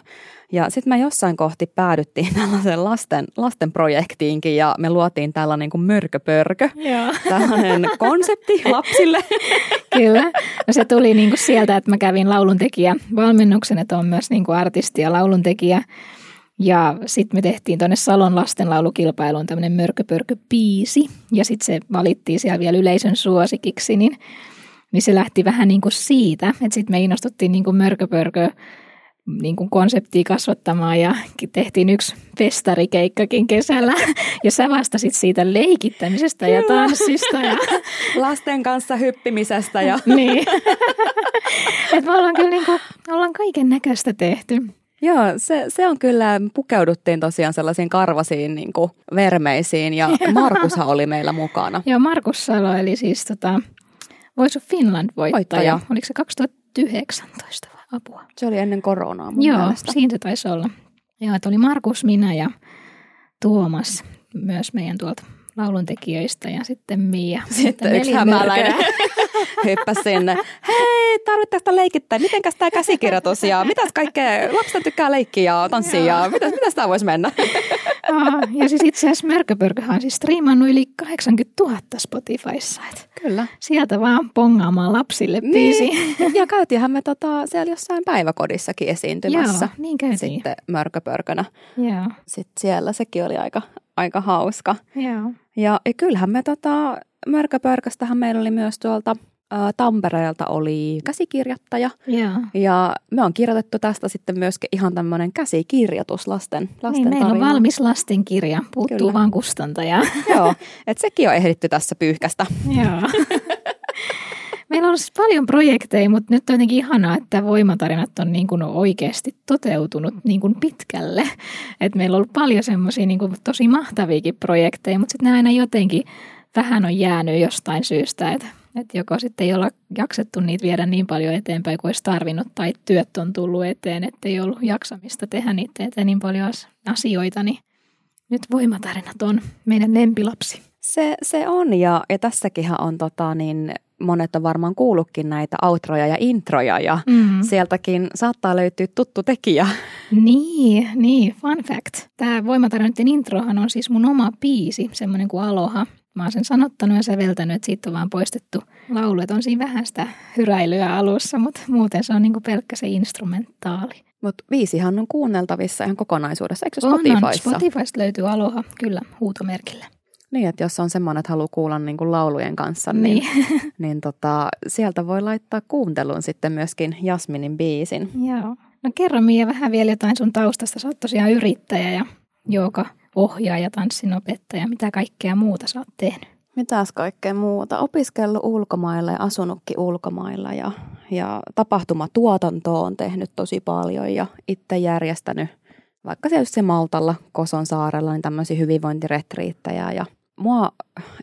Speaker 3: ja sitten me jossain kohti päädyttiin [laughs] tällaisen lasten, lasten projektiinkin ja me luotiin tällainen kuin mörköpörkö,
Speaker 1: Joo. [laughs]
Speaker 3: tällainen konsepti lapsille.
Speaker 1: Kyllä. No se tuli niin kuin sieltä, että mä kävin lauluntekijä valmennuksen, että on myös niin kuin artisti ja lauluntekijä. Ja sitten me tehtiin tuonne Salon lastenlaulukilpailuun tämmöinen mörköpörkö-biisi. Ja sitten se valittiin siellä vielä yleisön suosikiksi, niin, niin se lähti vähän niin kuin siitä. Että sitten me innostuttiin niin kuin mörköpörkö niin kuin konseptia kasvattamaan ja tehtiin yksi festarikeikkakin kesällä. Ja sä vastasit siitä leikittämisestä ja tanssista. Ja
Speaker 3: Lasten kanssa hyppimisestä ja
Speaker 1: niin. [laughs] Et me ollaan kyllä niinku, ollaan kaiken näköistä tehty.
Speaker 3: Joo, se, se on kyllä, pukeuduttiin tosiaan sellaisiin karvasiin niin kuin vermeisiin ja [laughs] Markushan oli meillä mukana.
Speaker 1: Joo, Markus Salo, eli siis tota, Voice of Finland voittaja. Oliko se 2019 vai apua?
Speaker 3: Se oli ennen koronaa mun
Speaker 1: Joo,
Speaker 3: mielestä.
Speaker 1: siinä se taisi olla. Joo, että oli Markus, minä ja Tuomas, myös meidän tuolta lauluntekijöistä ja sitten Mia.
Speaker 3: Sitten yksi
Speaker 1: neljä
Speaker 3: hämäläinen. Hyppäsi sinne. Hei, tarvittaako sitä leikittää? Mitenkäs tämä käsikirjoitus ja mitäs kaikkea? Lapset tykkää leikkiä ja tanssia ja mitäs, mitäs tämä voisi mennä?
Speaker 1: ja siis itse asiassa Mörköpörköhän on siis striimannut yli 80 000 Spotifyssa. Et
Speaker 3: Kyllä.
Speaker 1: sieltä vaan pongaamaan lapsille biisi.
Speaker 3: Niin. Ja käytiinhän me tota, siellä jossain päiväkodissakin esiintymässä.
Speaker 1: Joo, niin käytiin.
Speaker 3: Sitten mörköpörkönä.
Speaker 1: Joo,
Speaker 3: Sitten siellä sekin oli aika, aika hauska.
Speaker 1: joo.
Speaker 3: Ja, ja kyllähän me tota, mörköpörköstähän meillä oli myös tuolta Tampereelta oli käsikirjoittaja.
Speaker 1: Joo.
Speaker 3: Ja me on kirjoitettu tästä sitten myöskin ihan tämmöinen käsikirjoitus lasten, lasten
Speaker 1: Niin, meillä on valmis lastenkirja, puuttuu
Speaker 3: Kyllä.
Speaker 1: vaan kustantaja. [laughs]
Speaker 3: Joo, että sekin on ehditty tässä pyyhkästä.
Speaker 1: Joo. Meillä on ollut siis paljon projekteja, mutta nyt on jotenkin ihanaa, että voimatarinat on niin kuin oikeasti toteutunut niin kuin pitkälle. Et meillä on ollut paljon semmoisia niin kuin tosi mahtaviakin projekteja, mutta sitten ne aina jotenkin vähän on jäänyt jostain syystä, että et joko sitten ei olla jaksettu niitä viedä niin paljon eteenpäin kuin olisi tarvinnut, tai työt on tullut eteen, että ei ollut jaksamista tehdä niitä eteen niin paljon as- asioita, niin nyt voimatarinat on meidän lempilapsi.
Speaker 3: Se, se on, ja, ja tässäkinhän on tota, niin monet on varmaan kuullutkin näitä outroja ja introja, ja
Speaker 1: Mm.
Speaker 3: sieltäkin saattaa löytyä tuttu tekijä.
Speaker 1: Niin, niin, fun fact. Tämä Voimatarinoiden introhan on siis mun oma biisi, semmoinen kuin Aloha. Mä oon sen sanottanut ja säveltänyt, että siitä on vaan poistettu laulu. Että on siinä vähän sitä hyräilyä alussa, mutta muuten se on niinku pelkkä se instrumentaali.
Speaker 3: Mutta viisihan on kuunneltavissa ihan kokonaisuudessa, eikö se
Speaker 1: On, on.
Speaker 3: Spotifyssa?
Speaker 1: Spotifysta löytyy Aloha, kyllä, huutomerkillä.
Speaker 3: Niin, että jos on semmoinen, että haluaa kuulla niin kuin laulujen kanssa, niin,
Speaker 1: Niin. [laughs]
Speaker 3: niin. tota, sieltä voi laittaa kuunteluun sitten myöskin Jasminin biisin.
Speaker 1: Joo. No kerro Mia vähän vielä jotain sun taustasta. Sä oot tosiaan yrittäjä ja joka ohjaaja, tanssinopettaja. Mitä kaikkea muuta sä oot tehnyt?
Speaker 3: Mitäs kaikkea muuta? Opiskellut ulkomailla ja asunutkin ulkomailla ja, ja tapahtumatuotantoa on tehnyt tosi paljon ja itse järjestänyt vaikka se se Maltalla, Koson saarella, niin tämmöisiä hyvinvointiretriittejä ja mua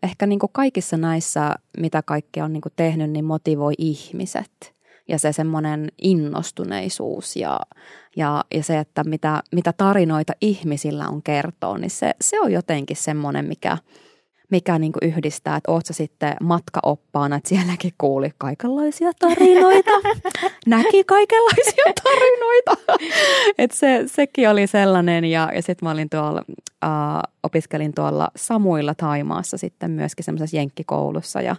Speaker 3: ehkä niin kuin kaikissa näissä, mitä kaikkea on niin kuin tehnyt, niin motivoi ihmiset ja se semmoinen innostuneisuus ja, ja, ja se, että mitä, mitä tarinoita ihmisillä on kertoa, niin se, se on jotenkin semmoinen, mikä, mikä niin kuin yhdistää, että oot sä sitten matkaoppaana, että sielläkin kuuli kaikenlaisia tarinoita, [laughs] näki kaikenlaisia [laughs] tarinoita. Et se, sekin oli sellainen ja, ja sitten mä olin tuolla, äh, opiskelin tuolla Samuilla Taimaassa sitten myöskin semmoisessa jenkkikoulussa ja,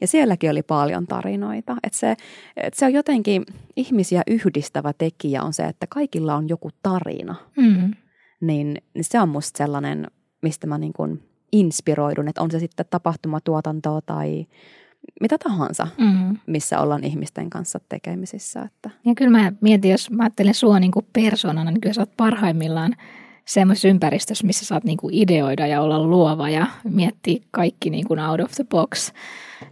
Speaker 3: ja sielläkin oli paljon tarinoita. Et se, et se on jotenkin ihmisiä yhdistävä tekijä on se, että kaikilla on joku tarina,
Speaker 1: Mm.
Speaker 3: niin, niin se on musta sellainen, mistä mä niin kuin inspiroidun, että on se sitten tapahtumatuotantoa tai mitä tahansa,
Speaker 1: Mm.
Speaker 3: missä ollaan ihmisten kanssa tekemisissä. Että.
Speaker 1: Ja kyllä mä mietin, jos mä ajattelen sua niin kuin persoonana, niin kyllä sä oot parhaimmillaan semmoisessa ympäristössä, missä saat niin kuin ideoida ja olla luova ja miettiä kaikki niin kuin out of the box.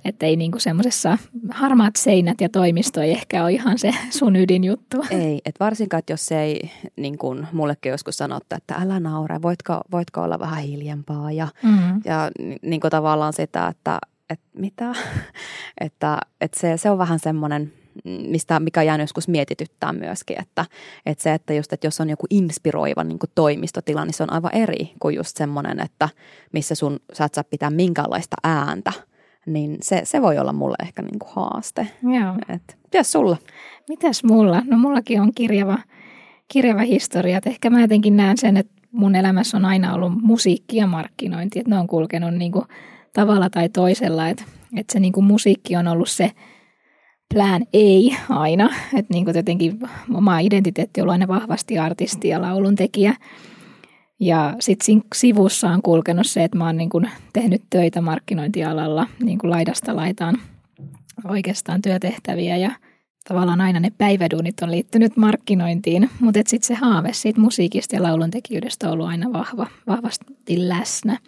Speaker 1: Että ei niin kuin semmoisessa harmaat seinät ja toimisto ei ehkä ole ihan se sun ydinjuttu.
Speaker 3: Ei, että varsinkaan, että jos se ei, niin kuin mullekin joskus sanottu, että älä naure, voitko, voitko olla vähän hiljempaa ja,
Speaker 1: Mm.
Speaker 3: ja ni- niin kuin tavallaan sitä, että, [laughs] että mitä, että, että se, se on vähän semmoinen, mistä, mikä jäänyt joskus mietityttää myöskin, että, että se, että just, että jos on joku inspiroiva niin kuin toimistotila, niin se on aivan eri kuin just semmoinen, että missä sun, sä et saa pitää minkäänlaista ääntä, niin se, se voi olla mulle ehkä niin kuin haaste.
Speaker 1: Joo.
Speaker 3: Et, mitäs sulla?
Speaker 1: Mitäs mulla? No mullakin on kirjava, kirjava historia. Et ehkä mä jotenkin näen sen, että mun elämässä on aina ollut musiikki ja markkinointi. Että ne on kulkenut niin kuin tavalla tai toisella. Että että se niin kuin musiikki on ollut se plan ei aina. Että niin kuin jotenkin oma identiteetti on ollut aina vahvasti artisti ja lauluntekijä. Ja sitten sivussa on kulkenut se, että mä oon niin kuin tehnyt töitä markkinointialalla niin kuin laidasta laitaan oikeastaan työtehtäviä ja tavallaan aina ne päiväduunit on liittynyt markkinointiin, mutta sitten se haave siitä musiikista ja lauluntekijyydestä on ollut aina vahva, vahvasti läsnä.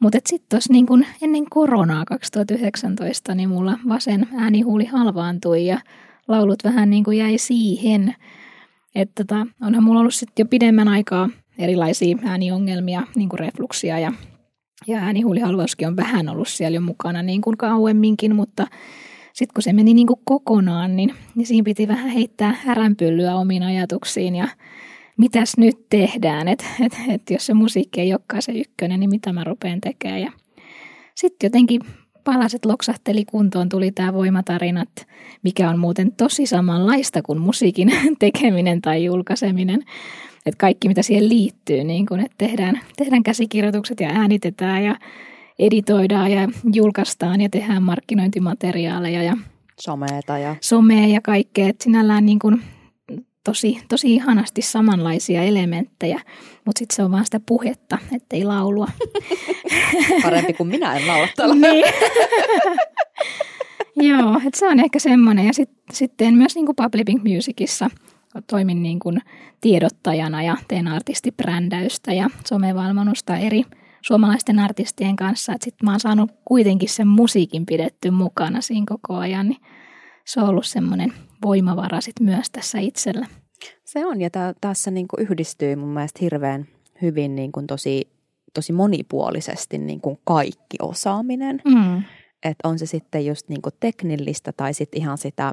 Speaker 1: Mutta sitten tuossa niin kun ennen koronaa 2019, niin mulla vasen äänihuuli halvaantui ja laulut vähän niin kuin jäi siihen. Että tota, onhan mulla ollut sitten jo pidemmän aikaa erilaisia ääniongelmia, niin kuin refluksia ja, ja äänihuulihalvauskin on vähän ollut siellä jo mukana niin kuin kauemminkin, mutta sitten kun se meni niin kuin kokonaan, niin, niin siinä piti vähän heittää häränpyllyä omiin ajatuksiin ja mitäs nyt tehdään, että et, et jos se musiikki ei olekaan se ykkönen, niin mitä mä rupean tekemään. Ja sitten jotenkin palaset loksahteli kuntoon, tuli tämä voimatarinat, mikä on muuten tosi samanlaista kuin musiikin [laughs] tekeminen tai julkaiseminen. Että kaikki mitä siihen liittyy, niin kun, että tehdään, tehdään käsikirjoitukset ja äänitetään ja editoidaan ja julkaistaan ja tehdään markkinointimateriaaleja ja
Speaker 3: Someeta ja...
Speaker 1: somea ja kaikkea. Että sinällään niin kun, tosi, tosi ihanasti samanlaisia elementtejä, mutta sitten se on vaan sitä puhetta, ettei laulua. [laughs]
Speaker 3: Parempi kuin minä en laula
Speaker 1: niin. [laughs] Joo, että se on ehkä semmoinen. Ja sitten sit teen myös niin kuin Public Musicissa toimin niin kuin tiedottajana ja teen artistibrändäystä ja somevalmennusta eri suomalaisten artistien kanssa. Sitten mä oon saanut kuitenkin sen musiikin pidetty mukana siinä koko ajan, niin se on ollut semmoinen voimavara sit myös tässä itsellä.
Speaker 3: Se on, ja tä, tässä niin kuin yhdistyy mun mielestä hirveän hyvin niin kuin tosi, tosi monipuolisesti niin kuin kaikki osaaminen. Mm. Että on se sitten just niin kuin teknillistä tai sitten ihan sitä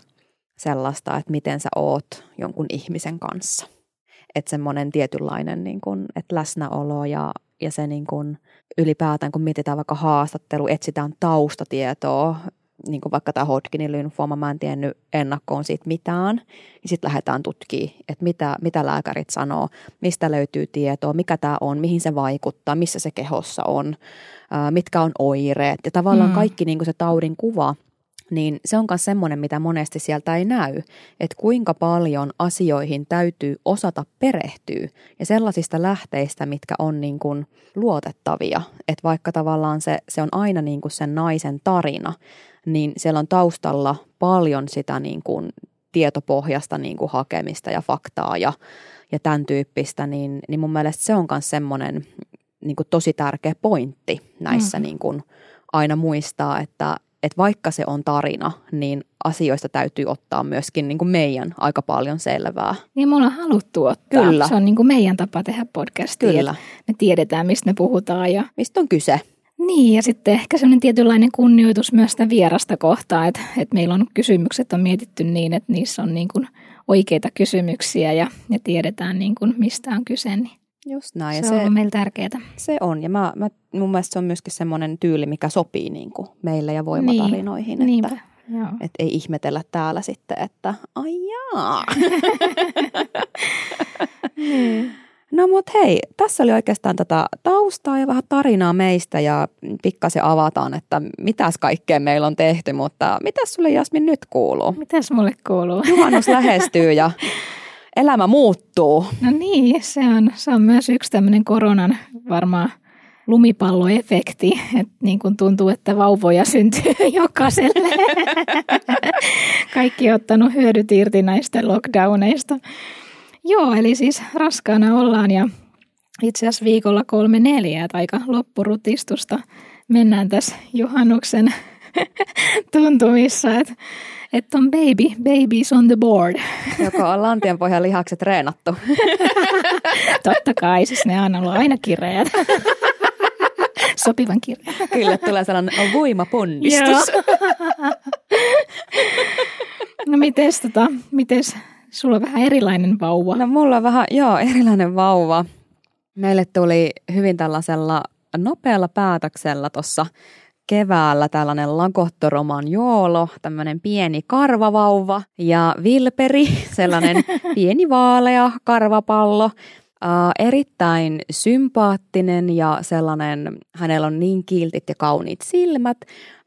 Speaker 3: sellaista, että miten sä oot jonkun ihmisen kanssa. Että semmoinen tietynlainen niin kuin, että läsnäolo ja, ja se niin kuin ylipäätään, kun mietitään vaikka haastattelu, etsitään taustatietoa, niin kuin vaikka tämä Hodgkinin lymfooma, mä en tiennyt ennakkoon siitä mitään, niin sitten lähdetään tutkimaan, että mitä, mitä lääkärit sanoo, mistä löytyy tietoa, mikä tämä on, mihin se vaikuttaa, missä se kehossa on, mitkä on oireet ja tavallaan mm. kaikki niin kuin se taudin kuva – niin se on myös semmoinen, mitä monesti sieltä ei näy, että kuinka paljon asioihin täytyy osata perehtyä ja sellaisista lähteistä, mitkä on niin kuin luotettavia, että vaikka tavallaan se, se on aina niin kuin sen naisen tarina, niin siellä on taustalla paljon sitä niin kuin tietopohjasta niin kuin hakemista ja faktaa ja, ja tämän tyyppistä, niin, niin mun mielestä se on myös semmoinen niin kuin tosi tärkeä pointti näissä mm. niin kuin aina muistaa, että, että vaikka se on tarina, niin asioista täytyy ottaa myöskin niin kuin meidän aika paljon selvää.
Speaker 1: Niin me ollaan haluttu ottaa. Kyllä. Se on niin kuin meidän tapa tehdä podcastia. Kyllä. Me tiedetään, mistä me puhutaan. Ja...
Speaker 3: Mistä on kyse?
Speaker 1: Niin, ja sitten ehkä sellainen tietynlainen kunnioitus myös sitä vierasta kohtaa, että, että meillä on kysymykset on mietitty niin, että niissä on niin kuin oikeita kysymyksiä ja, ja tiedetään niin kuin mistä on kyse. Niin
Speaker 3: Just näin.
Speaker 1: Se, ja se on meillä tärkeää.
Speaker 3: Se on, ja mä, mä, mun mielestä se on myöskin semmoinen tyyli, mikä sopii niin kuin meille ja voimatarinoihin. Niin. Että, Joo. että ei ihmetellä täällä sitten, että ai jaa. [laughs] niin. No mut hei, tässä oli oikeastaan tätä taustaa ja vähän tarinaa meistä ja pikkasen avataan, että mitäs kaikkea meillä on tehty, mutta mitäs sulle Jasmin nyt kuuluu?
Speaker 1: Mitäs mulle kuuluu?
Speaker 3: Juhannus lähestyy ja [laughs] elämä muuttuu.
Speaker 1: No niin, se on, se on myös yksi tämmöinen koronan varmaan lumipalloefekti, että niin kuin tuntuu, että vauvoja syntyy [laughs] jokaiselle. [laughs] Kaikki on ottanut hyödyt irti näistä lockdowneista. Joo, eli siis raskaana ollaan ja itse asiassa viikolla kolme neljä, että aika loppurutistusta mennään tässä juhannuksen [laughs] tuntumissa, että että on baby, babies on the board. [laughs]
Speaker 3: Joko on lantienpohjan lihakset treenattu. [laughs]
Speaker 1: Totta kai, siis ne on ollut aina kireät. [laughs] Sopivan kireät.
Speaker 3: Kyllä, tulee sellainen voimaponnistus.
Speaker 1: no mites, tota, mites sulla on vähän erilainen vauva?
Speaker 3: No mulla on vähän, joo, erilainen vauva. Meille tuli hyvin tällaisella nopealla päätöksellä tuossa keväällä tällainen Lagottoroman joolo, tämmöinen pieni karvavauva ja Vilperi, [laughs] sellainen [laughs] pieni vaalea karvapallo. Uh, erittäin sympaattinen ja sellainen, hänellä on niin kiltit ja kauniit silmät,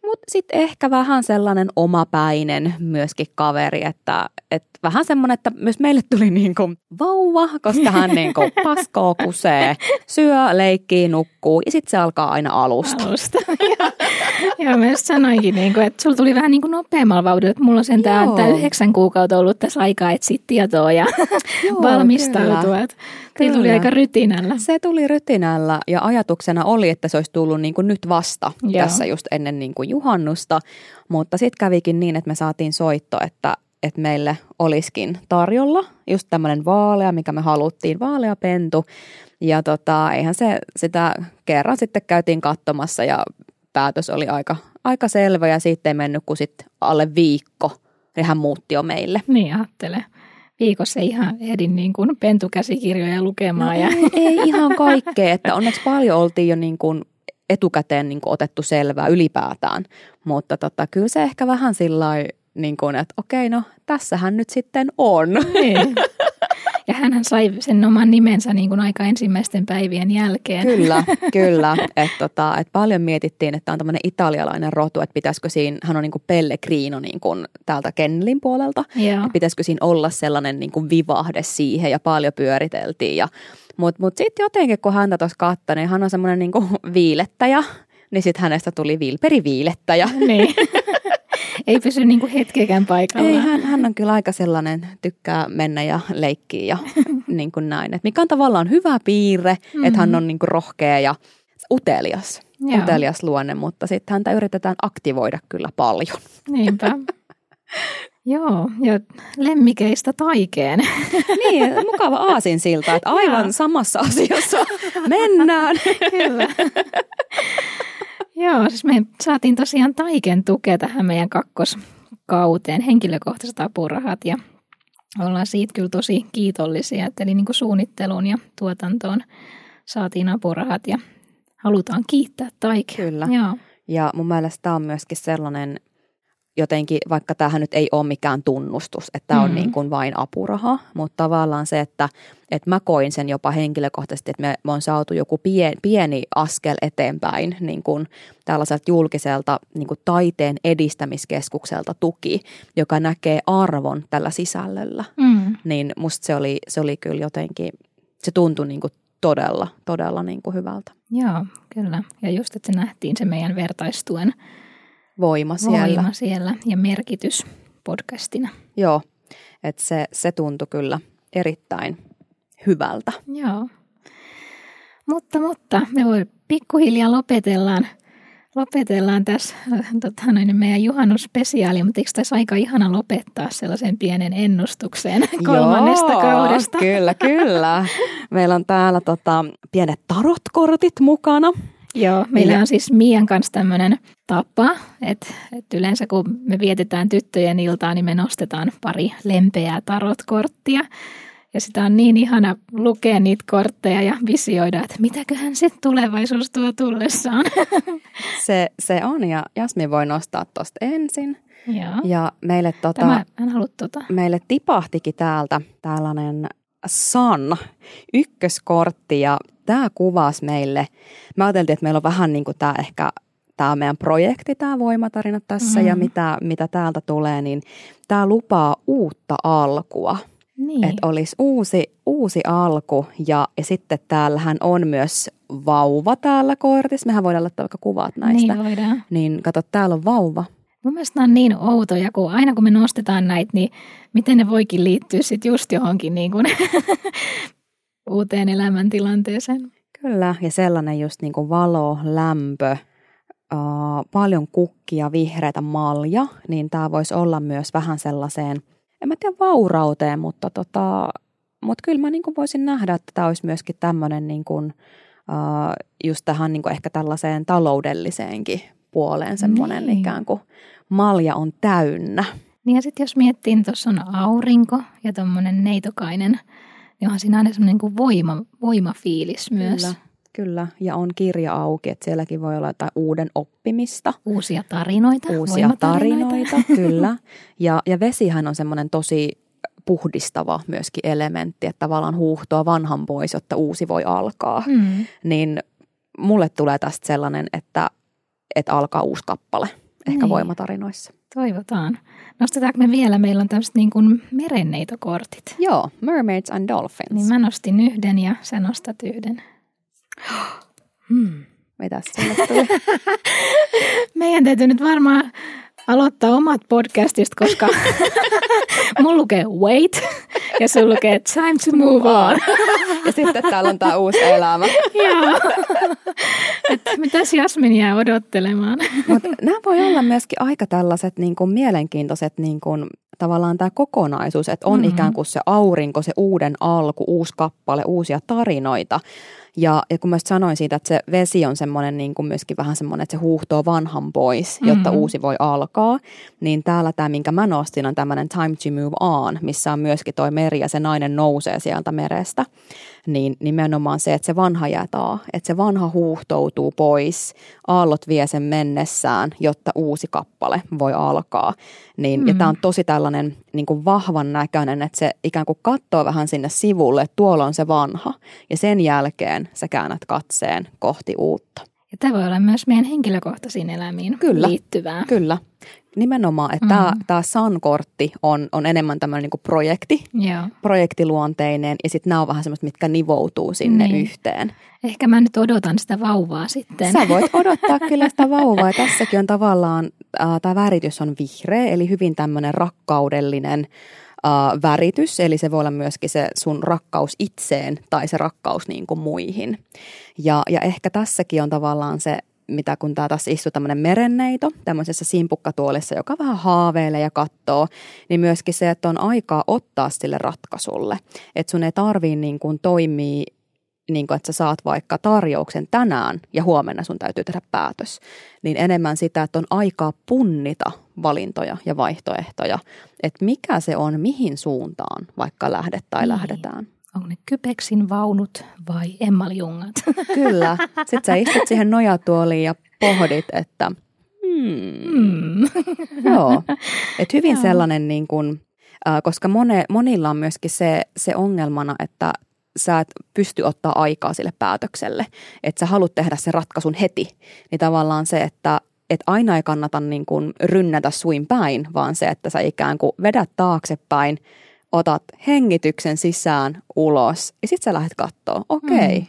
Speaker 3: mutta sitten ehkä vähän sellainen omapäinen myöskin kaveri, että, että vähän semmoinen, että myös meille tuli niin kuin vauva, koska hän niin kuin [laughs] paskoo kusee, syö, leikkii, nukkuu ja sitten se alkaa aina alusta.
Speaker 1: Alusta, [laughs] Joo, mä just sanoinkin, niin kuin, että sulla tuli vähän niin kuin nopeammalla vauhdilla, että mulla on sen tämä yhdeksän kuukautta ollut tässä aikaa etsiä tietoa ja [laughs] Joo, valmistautua. Kyllä. tuli aika rytinällä.
Speaker 3: Se tuli rytinällä ja ajatuksena oli, että se olisi tullut niin kuin nyt vasta Joo. tässä just ennen niin kuin juhannusta, mutta sitten kävikin niin, että me saatiin soitto, että että meille olisikin tarjolla just tämmöinen vaalea, mikä me haluttiin, vaalea pentu. Ja tota, eihän se sitä kerran sitten käytiin katsomassa ja päätös oli aika, aika selvä ja siitä ei mennyt kuin sitten alle viikko. Ja hän muutti jo meille.
Speaker 1: Niin ajattele. Viikossa ihan ehdin niin kuin pentukäsikirjoja lukemaan. No
Speaker 3: ja... ei, ei ihan kaikkea, että onneksi paljon oltiin jo niin kuin etukäteen niin kuin otettu selvää ylipäätään. Mutta tota, kyllä se ehkä vähän sillä niin kuin, että okei, no tässähän nyt sitten on.
Speaker 1: Niin. [laughs] Ja hän sai sen oman nimensä niin kuin aika ensimmäisten päivien jälkeen.
Speaker 3: Kyllä, [laughs] kyllä. Että tota, et paljon mietittiin, että on tämmöinen italialainen rotu, että pitäisikö siinä, hän on niin kuin Pellegrino niin kuin täältä Kennelin puolelta.
Speaker 1: Joo.
Speaker 3: Että pitäisikö siinä olla sellainen niin kuin vivahde siihen ja paljon pyöriteltiin. Ja, mutta mut sitten jotenkin, kun häntä tuossa katsoi, niin hän on semmoinen niin kuin viilettäjä, niin sitten hänestä tuli Vilperi viilettäjä.
Speaker 1: Niin. [laughs] Ei pysy niin kuin hetkeäkään paikalla.
Speaker 3: Ei, hän, hän on kyllä aika sellainen, tykkää mennä ja leikkiä ja [laughs] niin kuin näin. Et mikä on tavallaan hyvä piirre, mm-hmm. että hän on niin kuin rohkea ja utelias.
Speaker 1: Joo.
Speaker 3: Utelias luonne, mutta sitten häntä yritetään aktivoida kyllä paljon.
Speaker 1: Niinpä. [laughs] Joo, ja lemmikeistä taikeen. [laughs]
Speaker 3: Niin, mukava aasinsilta, että aivan samassa asiassa mennään.
Speaker 1: Kyllä. Joo, siis me saatiin tosiaan taiken tukea tähän meidän kakkoskauteen, henkilökohtaiset apurahat ja ollaan siitä kyllä tosi kiitollisia, että eli niin kuin suunnitteluun ja tuotantoon saatiin apurahat ja halutaan kiittää taikea.
Speaker 3: Kyllä.
Speaker 1: Joo.
Speaker 3: Ja mun mielestä tämä on myöskin sellainen, jotenkin, vaikka tämähän nyt ei ole mikään tunnustus, että tämä on
Speaker 1: Mm.
Speaker 3: niin kuin vain apuraha, mutta tavallaan se, että, että mä koin sen jopa henkilökohtaisesti, että me, me on saatu joku pieni, pieni askel eteenpäin niin kuin tällaiselta julkiselta niin kuin taiteen edistämiskeskukselta tuki, joka näkee arvon tällä sisällöllä.
Speaker 1: Mm.
Speaker 3: Niin musta se oli, se oli kyllä jotenkin, se tuntui niin kuin todella, todella niin kuin hyvältä.
Speaker 1: Joo, kyllä. Ja just, että se nähtiin se meidän vertaistuen
Speaker 3: Voima siellä.
Speaker 1: voima siellä ja merkitys podcastina.
Speaker 3: Joo, että se, se tuntui kyllä erittäin hyvältä.
Speaker 1: Joo. Mutta, mutta me voi pikkuhiljaa lopetellaan, lopetellaan tässä äh, tota, noin, meidän juhannusspesiaali, mutta eikö tässä aika ihana lopettaa sellaisen pienen ennustukseen kolmannesta
Speaker 3: Joo,
Speaker 1: kaudesta?
Speaker 3: Kyllä, kyllä. [laughs] Meillä on täällä tota, pienet tarotkortit mukana.
Speaker 1: Joo, meillä on siis Mian kanssa tämmöinen tapa, että, että yleensä kun me vietetään tyttöjen iltaa, niin me nostetaan pari lempeää tarotkorttia. Ja sitä on niin ihana lukea niitä kortteja ja visioida, että mitäköhän se tulevaisuus tuo tullessaan. [laughs]
Speaker 3: Se, se on ja Jasmi voi nostaa tuosta ensin.
Speaker 1: Joo.
Speaker 3: Ja meille, tota,
Speaker 1: Tämä, en halua tota.
Speaker 3: meille tipahtikin täältä tällainen Sun ykköskortti ja tämä kuvasi meille. Me ajateltiin, että meillä on vähän niin kuin tämä ehkä tämä meidän projekti, tämä voimatarina tässä mm. ja mitä, mitä täältä tulee, niin tämä lupaa uutta alkua.
Speaker 1: Niin.
Speaker 3: Että olisi uusi, uusi alku ja, ja sitten täällähän on myös vauva täällä kortissa. Mehän voidaan laittaa vaikka kuvat näistä.
Speaker 1: Niin voidaan.
Speaker 3: Niin kato, täällä on vauva.
Speaker 1: Mun mielestä nämä on niin outoja, kun aina kun me nostetaan näitä, niin miten ne voikin liittyä sitten just johonkin niin kuin [laughs] uuteen elämäntilanteeseen.
Speaker 3: Kyllä, ja sellainen just niin kuin valo, lämpö, uh, paljon kukkia, vihreitä malja, niin tämä voisi olla myös vähän sellaiseen, en mä tiedä vaurauteen, mutta tota, mut kyllä mä niin kuin voisin nähdä, että tämä olisi myöskin tämmöinen niin kuin, uh, just tähän niin kuin ehkä tällaiseen taloudelliseenkin puoleen semmoinen
Speaker 1: Niin.
Speaker 3: ikään kuin malja on täynnä.
Speaker 1: Niin ja sitten jos miettii, niin tuossa on aurinko ja tuommoinen neitokainen, niin onhan siinä aina semmoinen kuin voima, voimafiilis myös.
Speaker 3: Kyllä, kyllä, ja on kirja auki, että sielläkin voi olla jotain uuden oppimista.
Speaker 1: Uusia tarinoita.
Speaker 3: uusia tarinoita, [laughs] kyllä. Ja, ja vesihän on semmoinen tosi puhdistava myöskin elementti, että tavallaan huuhtoa vanhan pois, jotta uusi voi alkaa.
Speaker 1: Mm.
Speaker 3: Niin mulle tulee tästä sellainen, että, että alkaa uusi kappale, ehkä
Speaker 1: Niin.
Speaker 3: voimatarinoissa.
Speaker 1: Toivotaan. Nostetaanko me vielä? Meillä on tämmöiset niin kuin merenneitokortit.
Speaker 3: Joo, Mermaids and Dolphins.
Speaker 1: Niin mä nostin yhden ja sä nostat yhden. [gasps] Hmm. [laughs] Meidän täytyy nyt varmaan aloittaa omat podcastista, koska [laughs] mun lukee wait ja sun lukee time to move on. [laughs]
Speaker 3: ja sitten täällä on tämä uusi elämä. [laughs]
Speaker 1: Joo. Mitäs Jasmin jää odottelemaan?
Speaker 3: Mutta nämä voi olla myöskin aika tällaiset niin kuin mielenkiintoiset niin kuin, tavallaan tämä kokonaisuus, että on
Speaker 1: Mhm.
Speaker 3: mm-hmm. ikään kuin se aurinko, se uuden alku, uusi kappale, uusia tarinoita. Ja, ja kun mä sanoin siitä, että se vesi on semmoinen niin kuin myöskin vähän semmoinen, että se huuhtoo vanhan pois, jotta
Speaker 1: Mhm.
Speaker 3: uusi voi alkaa, niin täällä tämä, minkä mä nostin, on tämmöinen time to move on, missä on myöskin toi meri ja se nainen nousee sieltä merestä. Niin nimenomaan se, että se vanha jää taa, että se vanha huuhtoutuu pois, aallot vie sen mennessään, jotta uusi kappale voi alkaa. Niin, mm. Ja tämä on tosi tällainen niin kuin vahvan näköinen, että se ikään kuin katsoo vähän sinne sivulle, että tuolla on se vanha, ja sen jälkeen sä käännät katseen kohti uutta.
Speaker 1: Ja tämä voi olla myös meidän henkilökohtaisiin elämiin
Speaker 3: Kyllä,
Speaker 1: liittyvää.
Speaker 3: Kyllä. Nimenomaan, että mm. Mm-hmm. tämä Sun-kortti on, on enemmän tämmöinen niin projekti,
Speaker 1: Joo.
Speaker 3: projektiluonteinen, ja sitten nämä on vähän semmoista, mitkä nivoutuu sinne
Speaker 1: Niin.
Speaker 3: yhteen.
Speaker 1: Ehkä mä nyt odotan sitä vauvaa sitten.
Speaker 3: Sä voit odottaa [laughs] kyllä sitä vauvaa, tässäkin on tavallaan, äh, tämä väritys on vihreä, eli hyvin tämmöinen rakkaudellinen äh, väritys, eli se voi olla myöskin se sun rakkaus itseen tai se rakkaus niin kuin muihin. Ja, ja ehkä tässäkin on tavallaan se, mitä kun tää tässä istuu tämmöinen merenneito tämmöisessä simpukkatuolissa, joka vähän haaveilee ja katsoo, niin myöskin se, että on aikaa ottaa sille ratkaisulle. Että sun ei tarvii niin kuin toimia niin kuin, että sä saat vaikka tarjouksen tänään ja huomenna sun täytyy tehdä päätös, niin enemmän sitä, että on aikaa punnita valintoja ja vaihtoehtoja, että mikä se on, mihin suuntaan vaikka lähdet tai
Speaker 1: Niin.
Speaker 3: lähdetään.
Speaker 1: Onko ne Kypeksin vaunut vai emmaljungat? [laughs]
Speaker 3: Kyllä. Sitten sä istut siihen nojatuoliin ja pohdit, että hmm,
Speaker 1: Mm.
Speaker 3: joo. Et hyvin
Speaker 1: Joo.
Speaker 3: sellainen, niin kuin, äh, koska mone, monilla on myöskin se, se ongelmana, että sä et pysty ottaa aikaa sille päätökselle, että sä haluat tehdä sen ratkaisun heti, niin tavallaan se, että et aina ei kannata niin kuin rynnätä suin päin, vaan se, että sä ikään kuin vedät taaksepäin, otat hengityksen sisään ulos ja sitten sä lähdet kattoo, okei,
Speaker 1: Mm.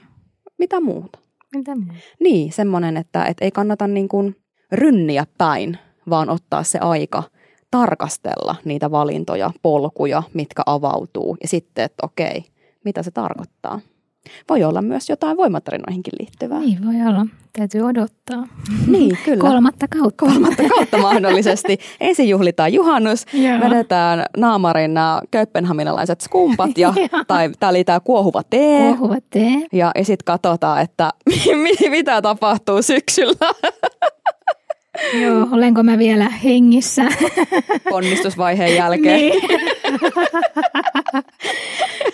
Speaker 3: mitä muuta?
Speaker 1: Mitä muuta?
Speaker 3: Niin, semmoinen, että, että ei kannata niin kuin rynniä päin, vaan ottaa se aika tarkastella niitä valintoja, polkuja, mitkä avautuu. Ja sitten, että okei, mitä se tarkoittaa. Voi olla myös jotain voimatarinoihinkin liittyvää.
Speaker 1: Niin voi olla. Täytyy odottaa.
Speaker 3: niin kyllä.
Speaker 1: Kolmatta kautta.
Speaker 3: Kolmatta kautta mahdollisesti. [laughs] Ensin juhlitaan juhannus,
Speaker 1: Joo.
Speaker 3: vedetään naamarin nämä kööpenhaminalaiset skumpat ja, [laughs] tai oli tämä kuohuva tee.
Speaker 1: Kuohuva tee.
Speaker 3: Ja, ja sitten katsotaan, että [laughs] mi- mitä tapahtuu syksyllä
Speaker 1: Joo, olenko mä vielä hengissä?
Speaker 3: ponnistusvaiheen jälkeen.
Speaker 1: niin.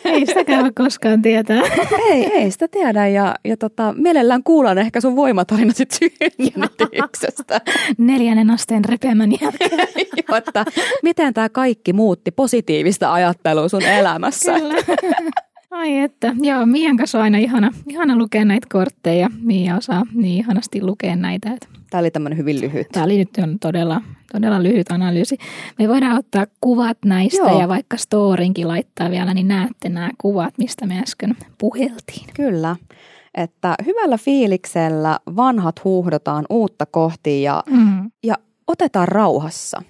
Speaker 1: Ei sitäkään voi koskaan tietää.
Speaker 3: Ei, ei sitä tiedä ja, ja tota, mielellään kuulan ehkä sun voimatarina sit synnytyksestä.
Speaker 1: Neljännen asteen repemän jälkeen. [laughs]
Speaker 3: Joo, että miten tämä kaikki muutti positiivista ajattelua sun elämässä.
Speaker 1: Kyllä. Ai että, joo, Mian kanssa on aina ihana, ihana lukea näitä kortteja. Mia osaa niin ihanasti lukea näitä. että
Speaker 3: Tämä oli tämmöinen hyvin lyhyt.
Speaker 1: Tämä oli nyt on todella, todella lyhyt analyysi. Me voidaan ottaa kuvat näistä
Speaker 3: Joo.
Speaker 1: ja vaikka storinkin laittaa vielä, niin näette nämä kuvat, mistä me äsken puheltiin.
Speaker 3: Kyllä. Että hyvällä fiiliksellä vanhat huuhdotaan uutta kohti ja,
Speaker 1: Mm,
Speaker 3: ja otetaan rauhassa.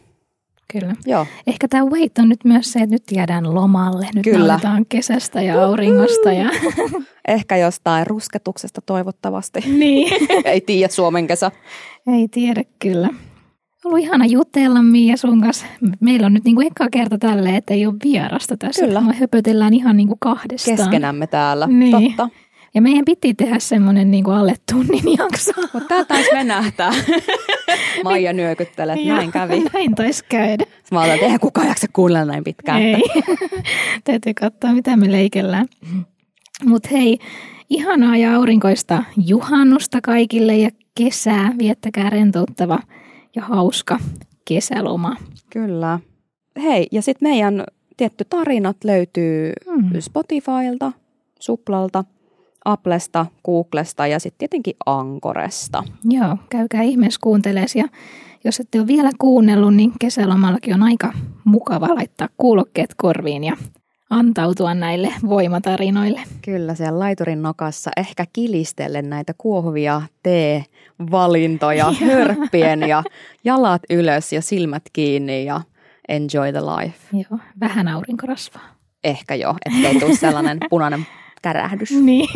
Speaker 1: Kyllä.
Speaker 3: Joo,
Speaker 1: Ehkä tämä wait on nyt myös se, että nyt jäädään lomalle. Nyt
Speaker 3: Kyllä.
Speaker 1: kesästä ja auringosta. Ja... [laughs]
Speaker 3: ehkä jostain rusketuksesta toivottavasti. [laughs]
Speaker 1: niin. [laughs]
Speaker 3: Ei tiedä Suomen kesä.
Speaker 1: Ei tiedä kyllä. Ollut ihana jutella Mia sun kanssa. Meillä on nyt niinku eka kerta tälleen, että ei ole vierasta tässä.
Speaker 3: Kyllä.
Speaker 1: Me höpötellään ihan niinku kahdestaan.
Speaker 3: Keskenämme täällä.
Speaker 1: Niin.
Speaker 3: Totta.
Speaker 1: Ja meidän piti tehdä semmoinen niinku alle tunnin jakso.
Speaker 3: Mutta tää taisi venähtää. [laughs] Maija nyökyttelee, että näin kävi.
Speaker 1: Näin taisi käydä.
Speaker 3: Mä ajattelin, että eihän kukaan jaksa kuunnella näin pitkään.
Speaker 1: Ei. [laughs] Täytyy katsoa, mitä me leikellään. Mutta hei, ihanaa ja aurinkoista juhannusta kaikille ja kesää. Viettäkää rentouttava ja hauska kesäloma.
Speaker 3: Kyllä. Hei, ja sitten meidän tietty tarinat löytyy
Speaker 1: Hmm.
Speaker 3: Spotifylta, Suplalta, Applesta, Googlesta ja sitten tietenkin Ankoresta.
Speaker 1: Joo, käykää ihmeessä kuuntelees ja jos ette ole vielä kuunnellut, niin kesälomallakin on aika mukava laittaa kuulokkeet korviin ja antautua näille voimatarinoille.
Speaker 3: Kyllä, siellä laiturin nokassa ehkä kilistellen näitä kuohuvia tee-valintoja, hörppien ja jalat ylös ja silmät kiinni ja enjoy the life.
Speaker 1: Joo, vähän aurinkorasvaa.
Speaker 3: Ehkä jo, ettei tule sellainen punainen kärähdys.
Speaker 1: Niin,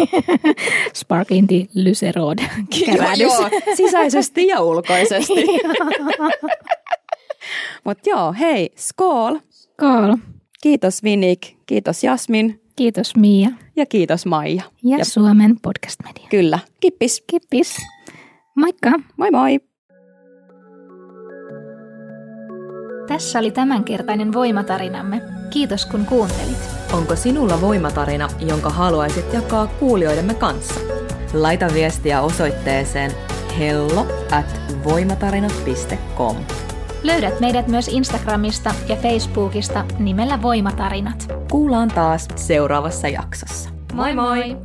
Speaker 1: [laughs] Sparkling the Lyserod [laughs] kärähdys.
Speaker 3: Joo, joo, sisäisesti ja ulkoisesti. [laughs] Mutta joo, hei, skål!
Speaker 1: Kool.
Speaker 3: Kiitos Vinik, kiitos Jasmin
Speaker 1: Kiitos Mia
Speaker 3: ja kiitos Maija.
Speaker 1: ja,
Speaker 3: Ja-
Speaker 1: Suomen podcast media.
Speaker 3: Kyllä, kippis.
Speaker 1: Kippis. Moikka!
Speaker 3: Moi moi!
Speaker 1: Tässä oli tämänkertainen voimatarinamme. Kiitos kun kuuntelit.
Speaker 3: Onko sinulla voimatarina, jonka haluaisit jakaa kuulijoidemme kanssa? Laita viestiä osoitteeseen hello at voimatarinat.com.
Speaker 1: Löydät meidät myös Instagramista ja Facebookista nimellä Voimatarinat.
Speaker 3: Kuullaan taas seuraavassa jaksossa.
Speaker 1: Moi moi!